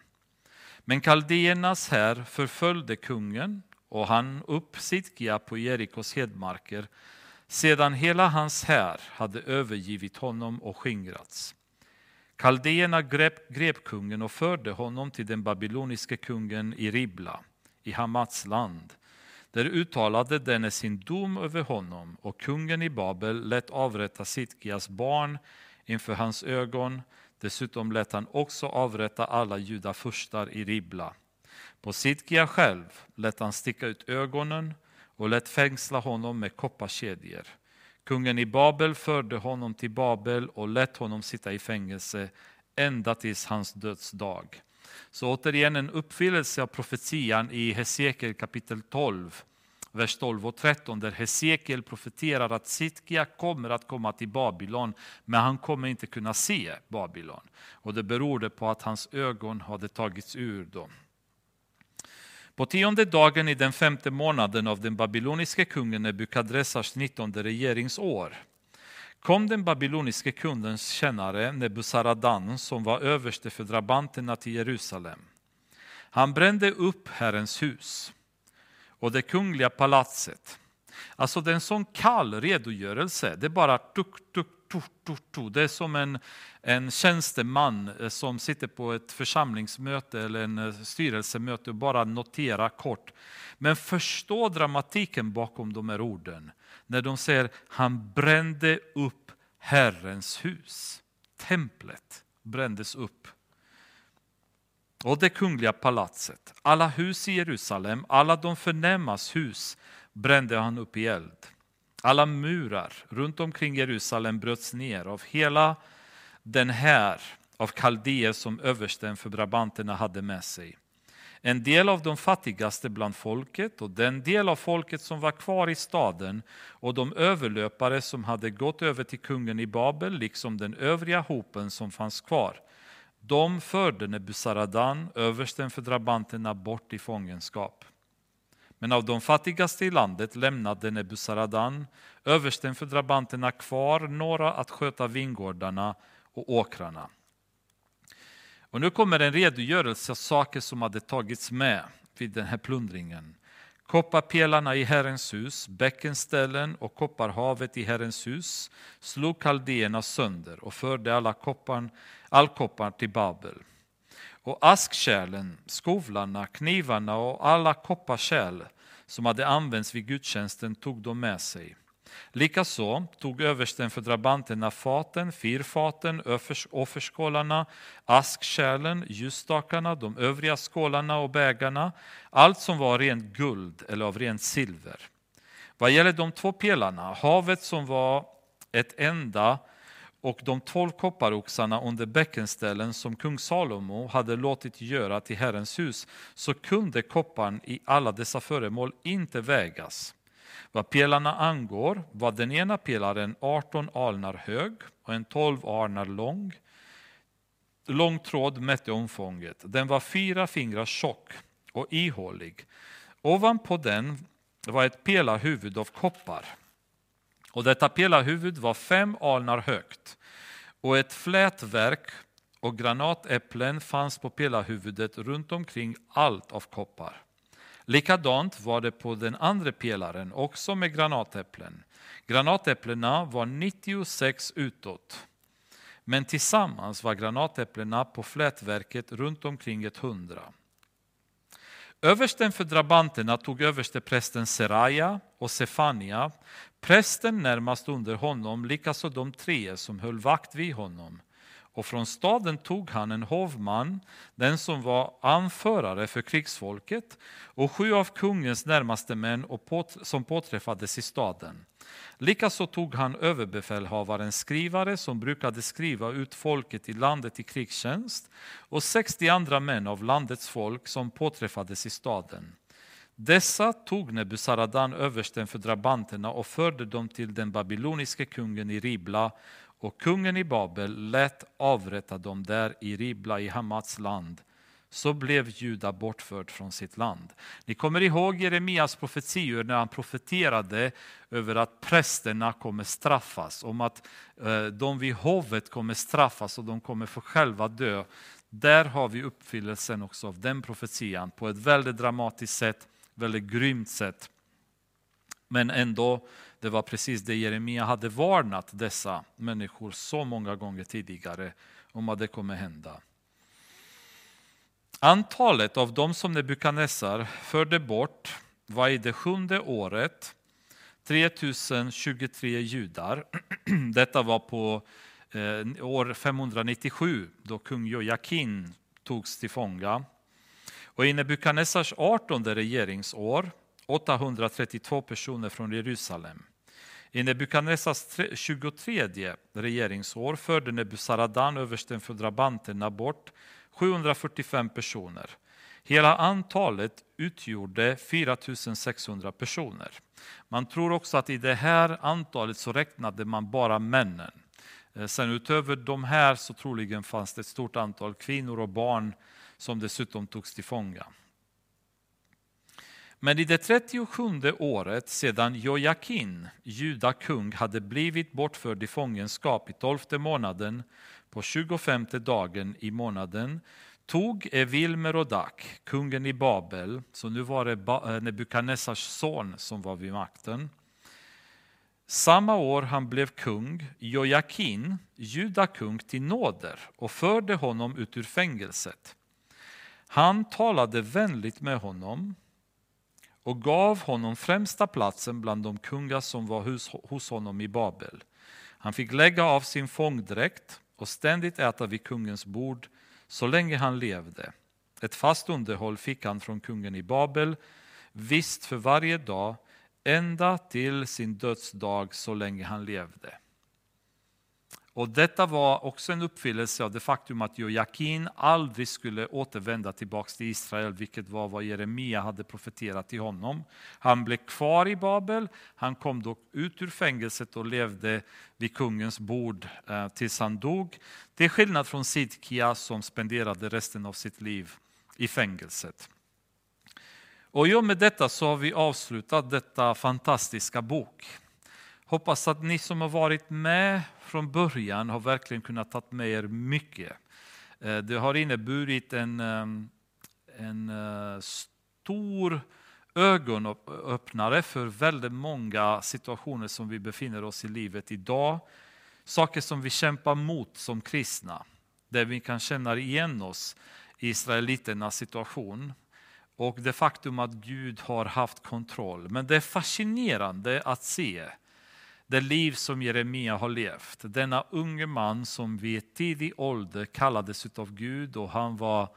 Men kaldéernas här förföljde kungen och han upp Sidkia på Jerikos hedmarker sedan hela hans här hade övergivit honom och skingrats. Kaldéerna grep, grep kungen och förde honom till den babyloniske kungen i Ribla, i Hamats land. Där uttalade denne sin dom över honom och kungen i Babel lät avrätta Sitkias barn inför hans ögon. Dessutom lät han också avrätta alla judafurstar i Ribla. På Sidkia själv lät han sticka ut ögonen och lät fängsla honom med kopparkedjor. Kungen i Babel förde honom till Babel och lät honom sitta i fängelse ända tills hans dödsdag. Så återigen en uppfyllelse av profetian i Hesekiel kapitel 12, vers 12 och 13, där Hesekiel profeterar att Sitkia kommer att komma till Babylon, men han kommer inte kunna se Babylon. Och det berodde på att hans ögon hade tagits ur dem. På tionde dagen i den femte månaden av den babyloniske kungen Nebukadressars nittonde regeringsår kom den babyloniske kundens tjänare Nebusaradan som var överste för drabanterna till Jerusalem. Han brände upp Herrens hus och det kungliga palatset. Alltså det är en sån kall redogörelse, det är bara tuk, tuk, tuk, tuk, tuk. Det är som en, en tjänsteman eh, som sitter på ett församlingsmöte eller en eh, styrelsemöte och bara noterar kort. Men förstå dramatiken bakom de här orden. När de säger han brände upp Herrens hus. Templet brändes upp. Och det kungliga palatset, alla hus i Jerusalem, alla de förnämas hus brände han upp i eld. Alla murar runt omkring Jerusalem bröts ner av hela den här av kaldéer som översten för brabanterna hade med sig. En del av de fattigaste bland folket och den del av folket som var kvar i staden och de överlöpare som hade gått över till kungen i Babel, liksom den övriga hopen som fanns kvar. De förde Nebusaradan, översten för drabanterna, bort i fångenskap. Men av de fattigaste i landet lämnade Nebusaradan, översten för drabanterna kvar några att sköta vingårdarna och åkrarna. Och nu kommer en redogörelse av saker som hade tagits med vid den här plundringen. Kopparpelarna i Herrens hus, bäckenställen och kopparhavet i Herrens hus slog kaldéerna sönder och förde alla kopparn, all koppar till Babel. Och askkärlen, skovlarna, knivarna och alla kopparkärl som hade använts vid gudstjänsten tog de med sig. Likaså tog översten för drabanterna faten, fyrfaten, offerskålarna, askkärlen, ljusstakarna, de övriga skålarna och bägarna, allt som var rent guld eller av rent silver. Vad gäller de två pelarna, havet som var ett enda och de tolv kopparoxarna under bäckenställen som kung Salomo hade låtit göra till Herrens hus, så kunde kopparn i alla dessa föremål inte vägas. Vad pelarna angår var den ena pelaren 18 alnar hög och en 12 alnar lång. Lång tråd mätte omfånget. Den var fyra fingrar tjock och ihålig. Ovanpå den var ett pelarhuvud av koppar. Och detta pelarhuvud var fem alnar högt och ett flätverk och granatäpplen fanns på pelarhuvudet runt omkring allt av koppar. Likadant var det på den andra pelaren, också med granatäpplen. Granatäpplena var 96 utåt. Men tillsammans var granatäpplena på flätverket runt omkring 100. Översten för drabanterna tog översteprästen Seraja och Sefania, prästen närmast under honom, likaså de tre som höll vakt vid honom. Och från staden tog han en hovman, den som var anförare för krigsfolket, och sju av kungens närmaste män som påträffades i staden. Likaså tog han överbefälhavarens skrivare som brukade skriva ut folket i landet i krigstjänst och 60 andra män av landets folk som påträffades i staden. Dessa tog Nebusaradan, översten för drabanterna och förde dem till den babyloniske kungen i Ribla och kungen i Babel lät avrätta dem där i Ribla i Hamats land så blev Juda bortförd från sitt land. Ni kommer ihåg Jeremias profetior när han profeterade över att prästerna kommer straffas, om att eh, de vid hovet kommer straffas och de kommer få själva dö. Där har vi uppfyllelsen också av den profetian på ett väldigt dramatiskt sätt, väldigt grymt sätt. Men ändå, det var precis det Jeremia hade varnat dessa människor så många gånger tidigare om att det kommer hända. Antalet av dem som Nebukadnessar förde bort var i det sjunde året 3023 judar. Detta var på eh, år 597 då kung Jojakin togs till fånga. Och i Nebukadnessars 18 regeringsår 832 personer från Jerusalem. I Nebukadnessars 23 regeringsår förde Nebusaradan, översten för drabanterna, bort 745 personer. Hela antalet utgjorde 4600 personer. Man tror också att i det här antalet så räknade man bara männen. Eh, sen utöver de här så troligen fanns det ett stort antal kvinnor och barn som dessutom togs till fånga. Men i det 37 året sedan Jojakin, judakung, hade blivit bortförd i fångenskap i tolfte månaden på 25 dagen i månaden tog Evil Merodak, kungen i Babel, så nu var det eh, Nebukadnessars son som var vid makten. Samma år han blev kung, Jojakin, judakung, till nåder och förde honom ut ur fängelset. Han talade vänligt med honom och gav honom främsta platsen bland de kungar som var hos, hos honom i Babel. Han fick lägga av sin fångdräkt och ständigt äta vid kungens bord så länge han levde. Ett fast underhåll fick han från kungen i Babel, visst för varje dag, ända till sin dödsdag så länge han levde. Och detta var också en uppfyllelse av det faktum att Jojakin aldrig skulle återvända tillbaka till Israel, vilket var vad Jeremia hade profeterat till honom. Han blev kvar i Babel, han kom dock ut ur fängelset och levde vid kungens bord eh, tills han dog. Till skillnad från Sidkia som spenderade resten av sitt liv i fängelset. Och i och med detta så har vi avslutat detta fantastiska bok. Hoppas att ni som har varit med från början har verkligen kunnat ta med er mycket. Eh, det har inneburit en, ehm, en eh, stor ögonöppnare för väldigt många situationer som vi befinner oss i livet idag. Saker som vi kämpar mot som kristna, där vi kan känna igen oss i israeliternas situation och det faktum att Gud har haft kontroll. Men det är fascinerande att se det liv som Jeremia har levt. Denna unge man som vid tidig ålder kallades av Gud och han var,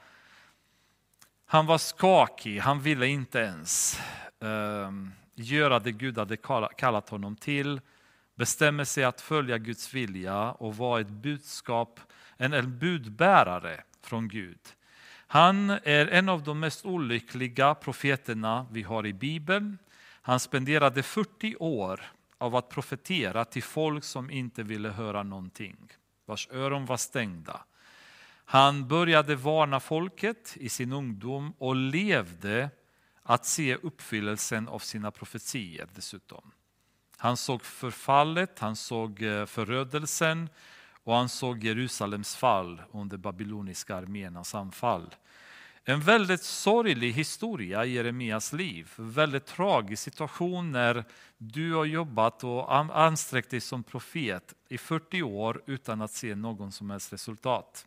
han var skakig, han ville inte ens eh, göra det Gud hade kallat honom till. Bestämmer sig att följa Guds vilja och vara ett budskap, en, en budbärare från Gud. Han är en av de mest olyckliga profeterna vi har i Bibeln. Han spenderade 40 år av att profetera till folk som inte ville höra någonting, vars öron var stängda. Han började varna folket i sin ungdom och levde att se uppfyllelsen av sina profetier dessutom. Han såg förfallet, han såg eh, förödelsen och han såg Jerusalems fall under babyloniska arméernas anfall. En väldigt sorglig historia i Jeremias liv. en Väldigt tragisk situation när du har jobbat och ansträngt dig som profet i 40 år utan att se någon som helst resultat.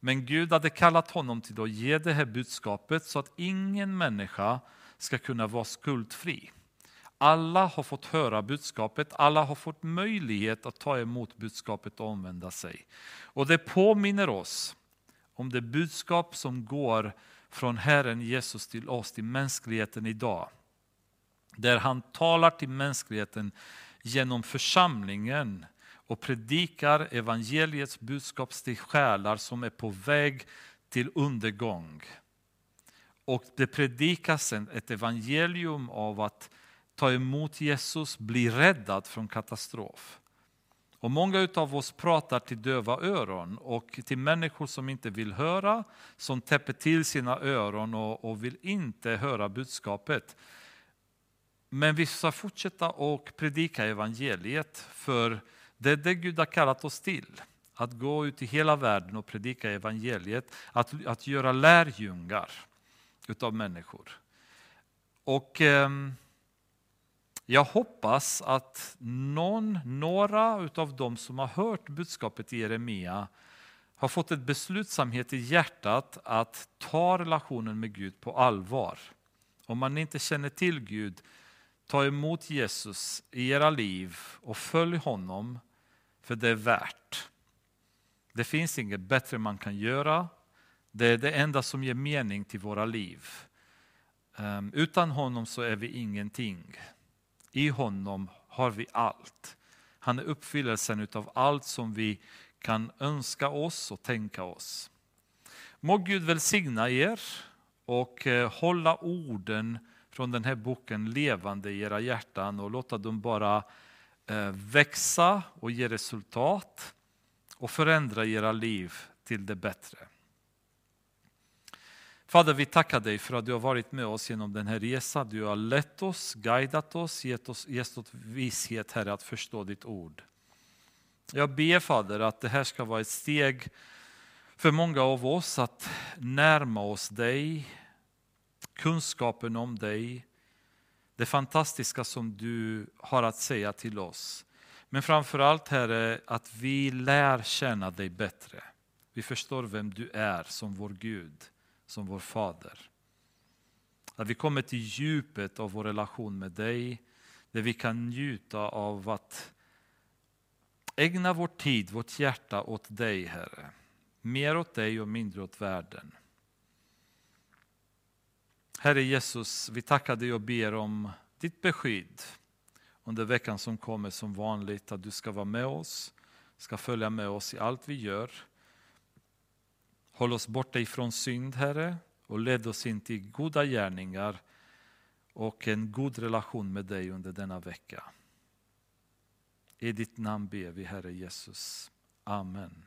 Men Gud hade kallat honom till att ge det här budskapet så att ingen människa ska kunna vara skuldfri. Alla har fått höra budskapet, alla har fått möjlighet att ta emot budskapet och omvända sig. Och det påminner oss om det budskap som går från Herren Jesus till oss, till mänskligheten idag. Där han talar till mänskligheten genom församlingen och predikar evangeliets budskap till själar som är på väg till undergång. Och det predikas ett evangelium av att ta emot Jesus, bli räddad från katastrof. Och många av oss pratar till döva öron och till människor som inte vill höra, som täpper till sina öron och, och vill inte höra budskapet. Men vi ska fortsätta och predika evangeliet, för det är det Gud har kallat oss till. Att gå ut i hela världen och predika evangeliet, att, att göra lärjungar utav människor. Och eh, jag hoppas att någon, några av dem som har hört budskapet i Jeremia har fått ett beslutsamhet i hjärtat att ta relationen med Gud på allvar. Om man inte känner till Gud, ta emot Jesus i era liv och följ honom, för det är värt. Det finns inget bättre man kan göra. Det är det enda som ger mening till våra liv. Ehm, utan honom så är vi ingenting. I honom har vi allt. Han är uppfyllelsen av allt som vi kan önska oss och tänka oss. Må Gud välsigna er och eh, hålla orden från den här boken levande i era hjärtan och låta dem bara eh, växa och ge resultat och förändra era liv till det bättre. Fader, vi tackar dig för att du har varit med oss genom den här resan. Du har lett oss, guidat oss, gett oss, gett oss vishet, Herre, att förstå ditt ord. Jag ber Fader att det här ska vara ett steg för många av oss att närma oss dig, kunskapen om dig, det fantastiska som du har att säga till oss. Men framför allt Herre, att vi lär känna dig bättre. Vi förstår vem du är som vår Gud som vår fader. Att vi kommer till djupet av vår relation med dig, där vi kan njuta av att ägna vår tid, vårt hjärta åt dig, Herre. Mer åt dig och mindre åt världen. Herre Jesus, vi tackar dig och ber om ditt beskydd under veckan som kommer som vanligt, att du ska vara med oss, ska följa med oss i allt vi gör. Håll oss borta ifrån synd, Herre, och led oss in till goda gärningar och en god relation med dig under denna vecka. I ditt namn ber vi, Herre Jesus. Amen.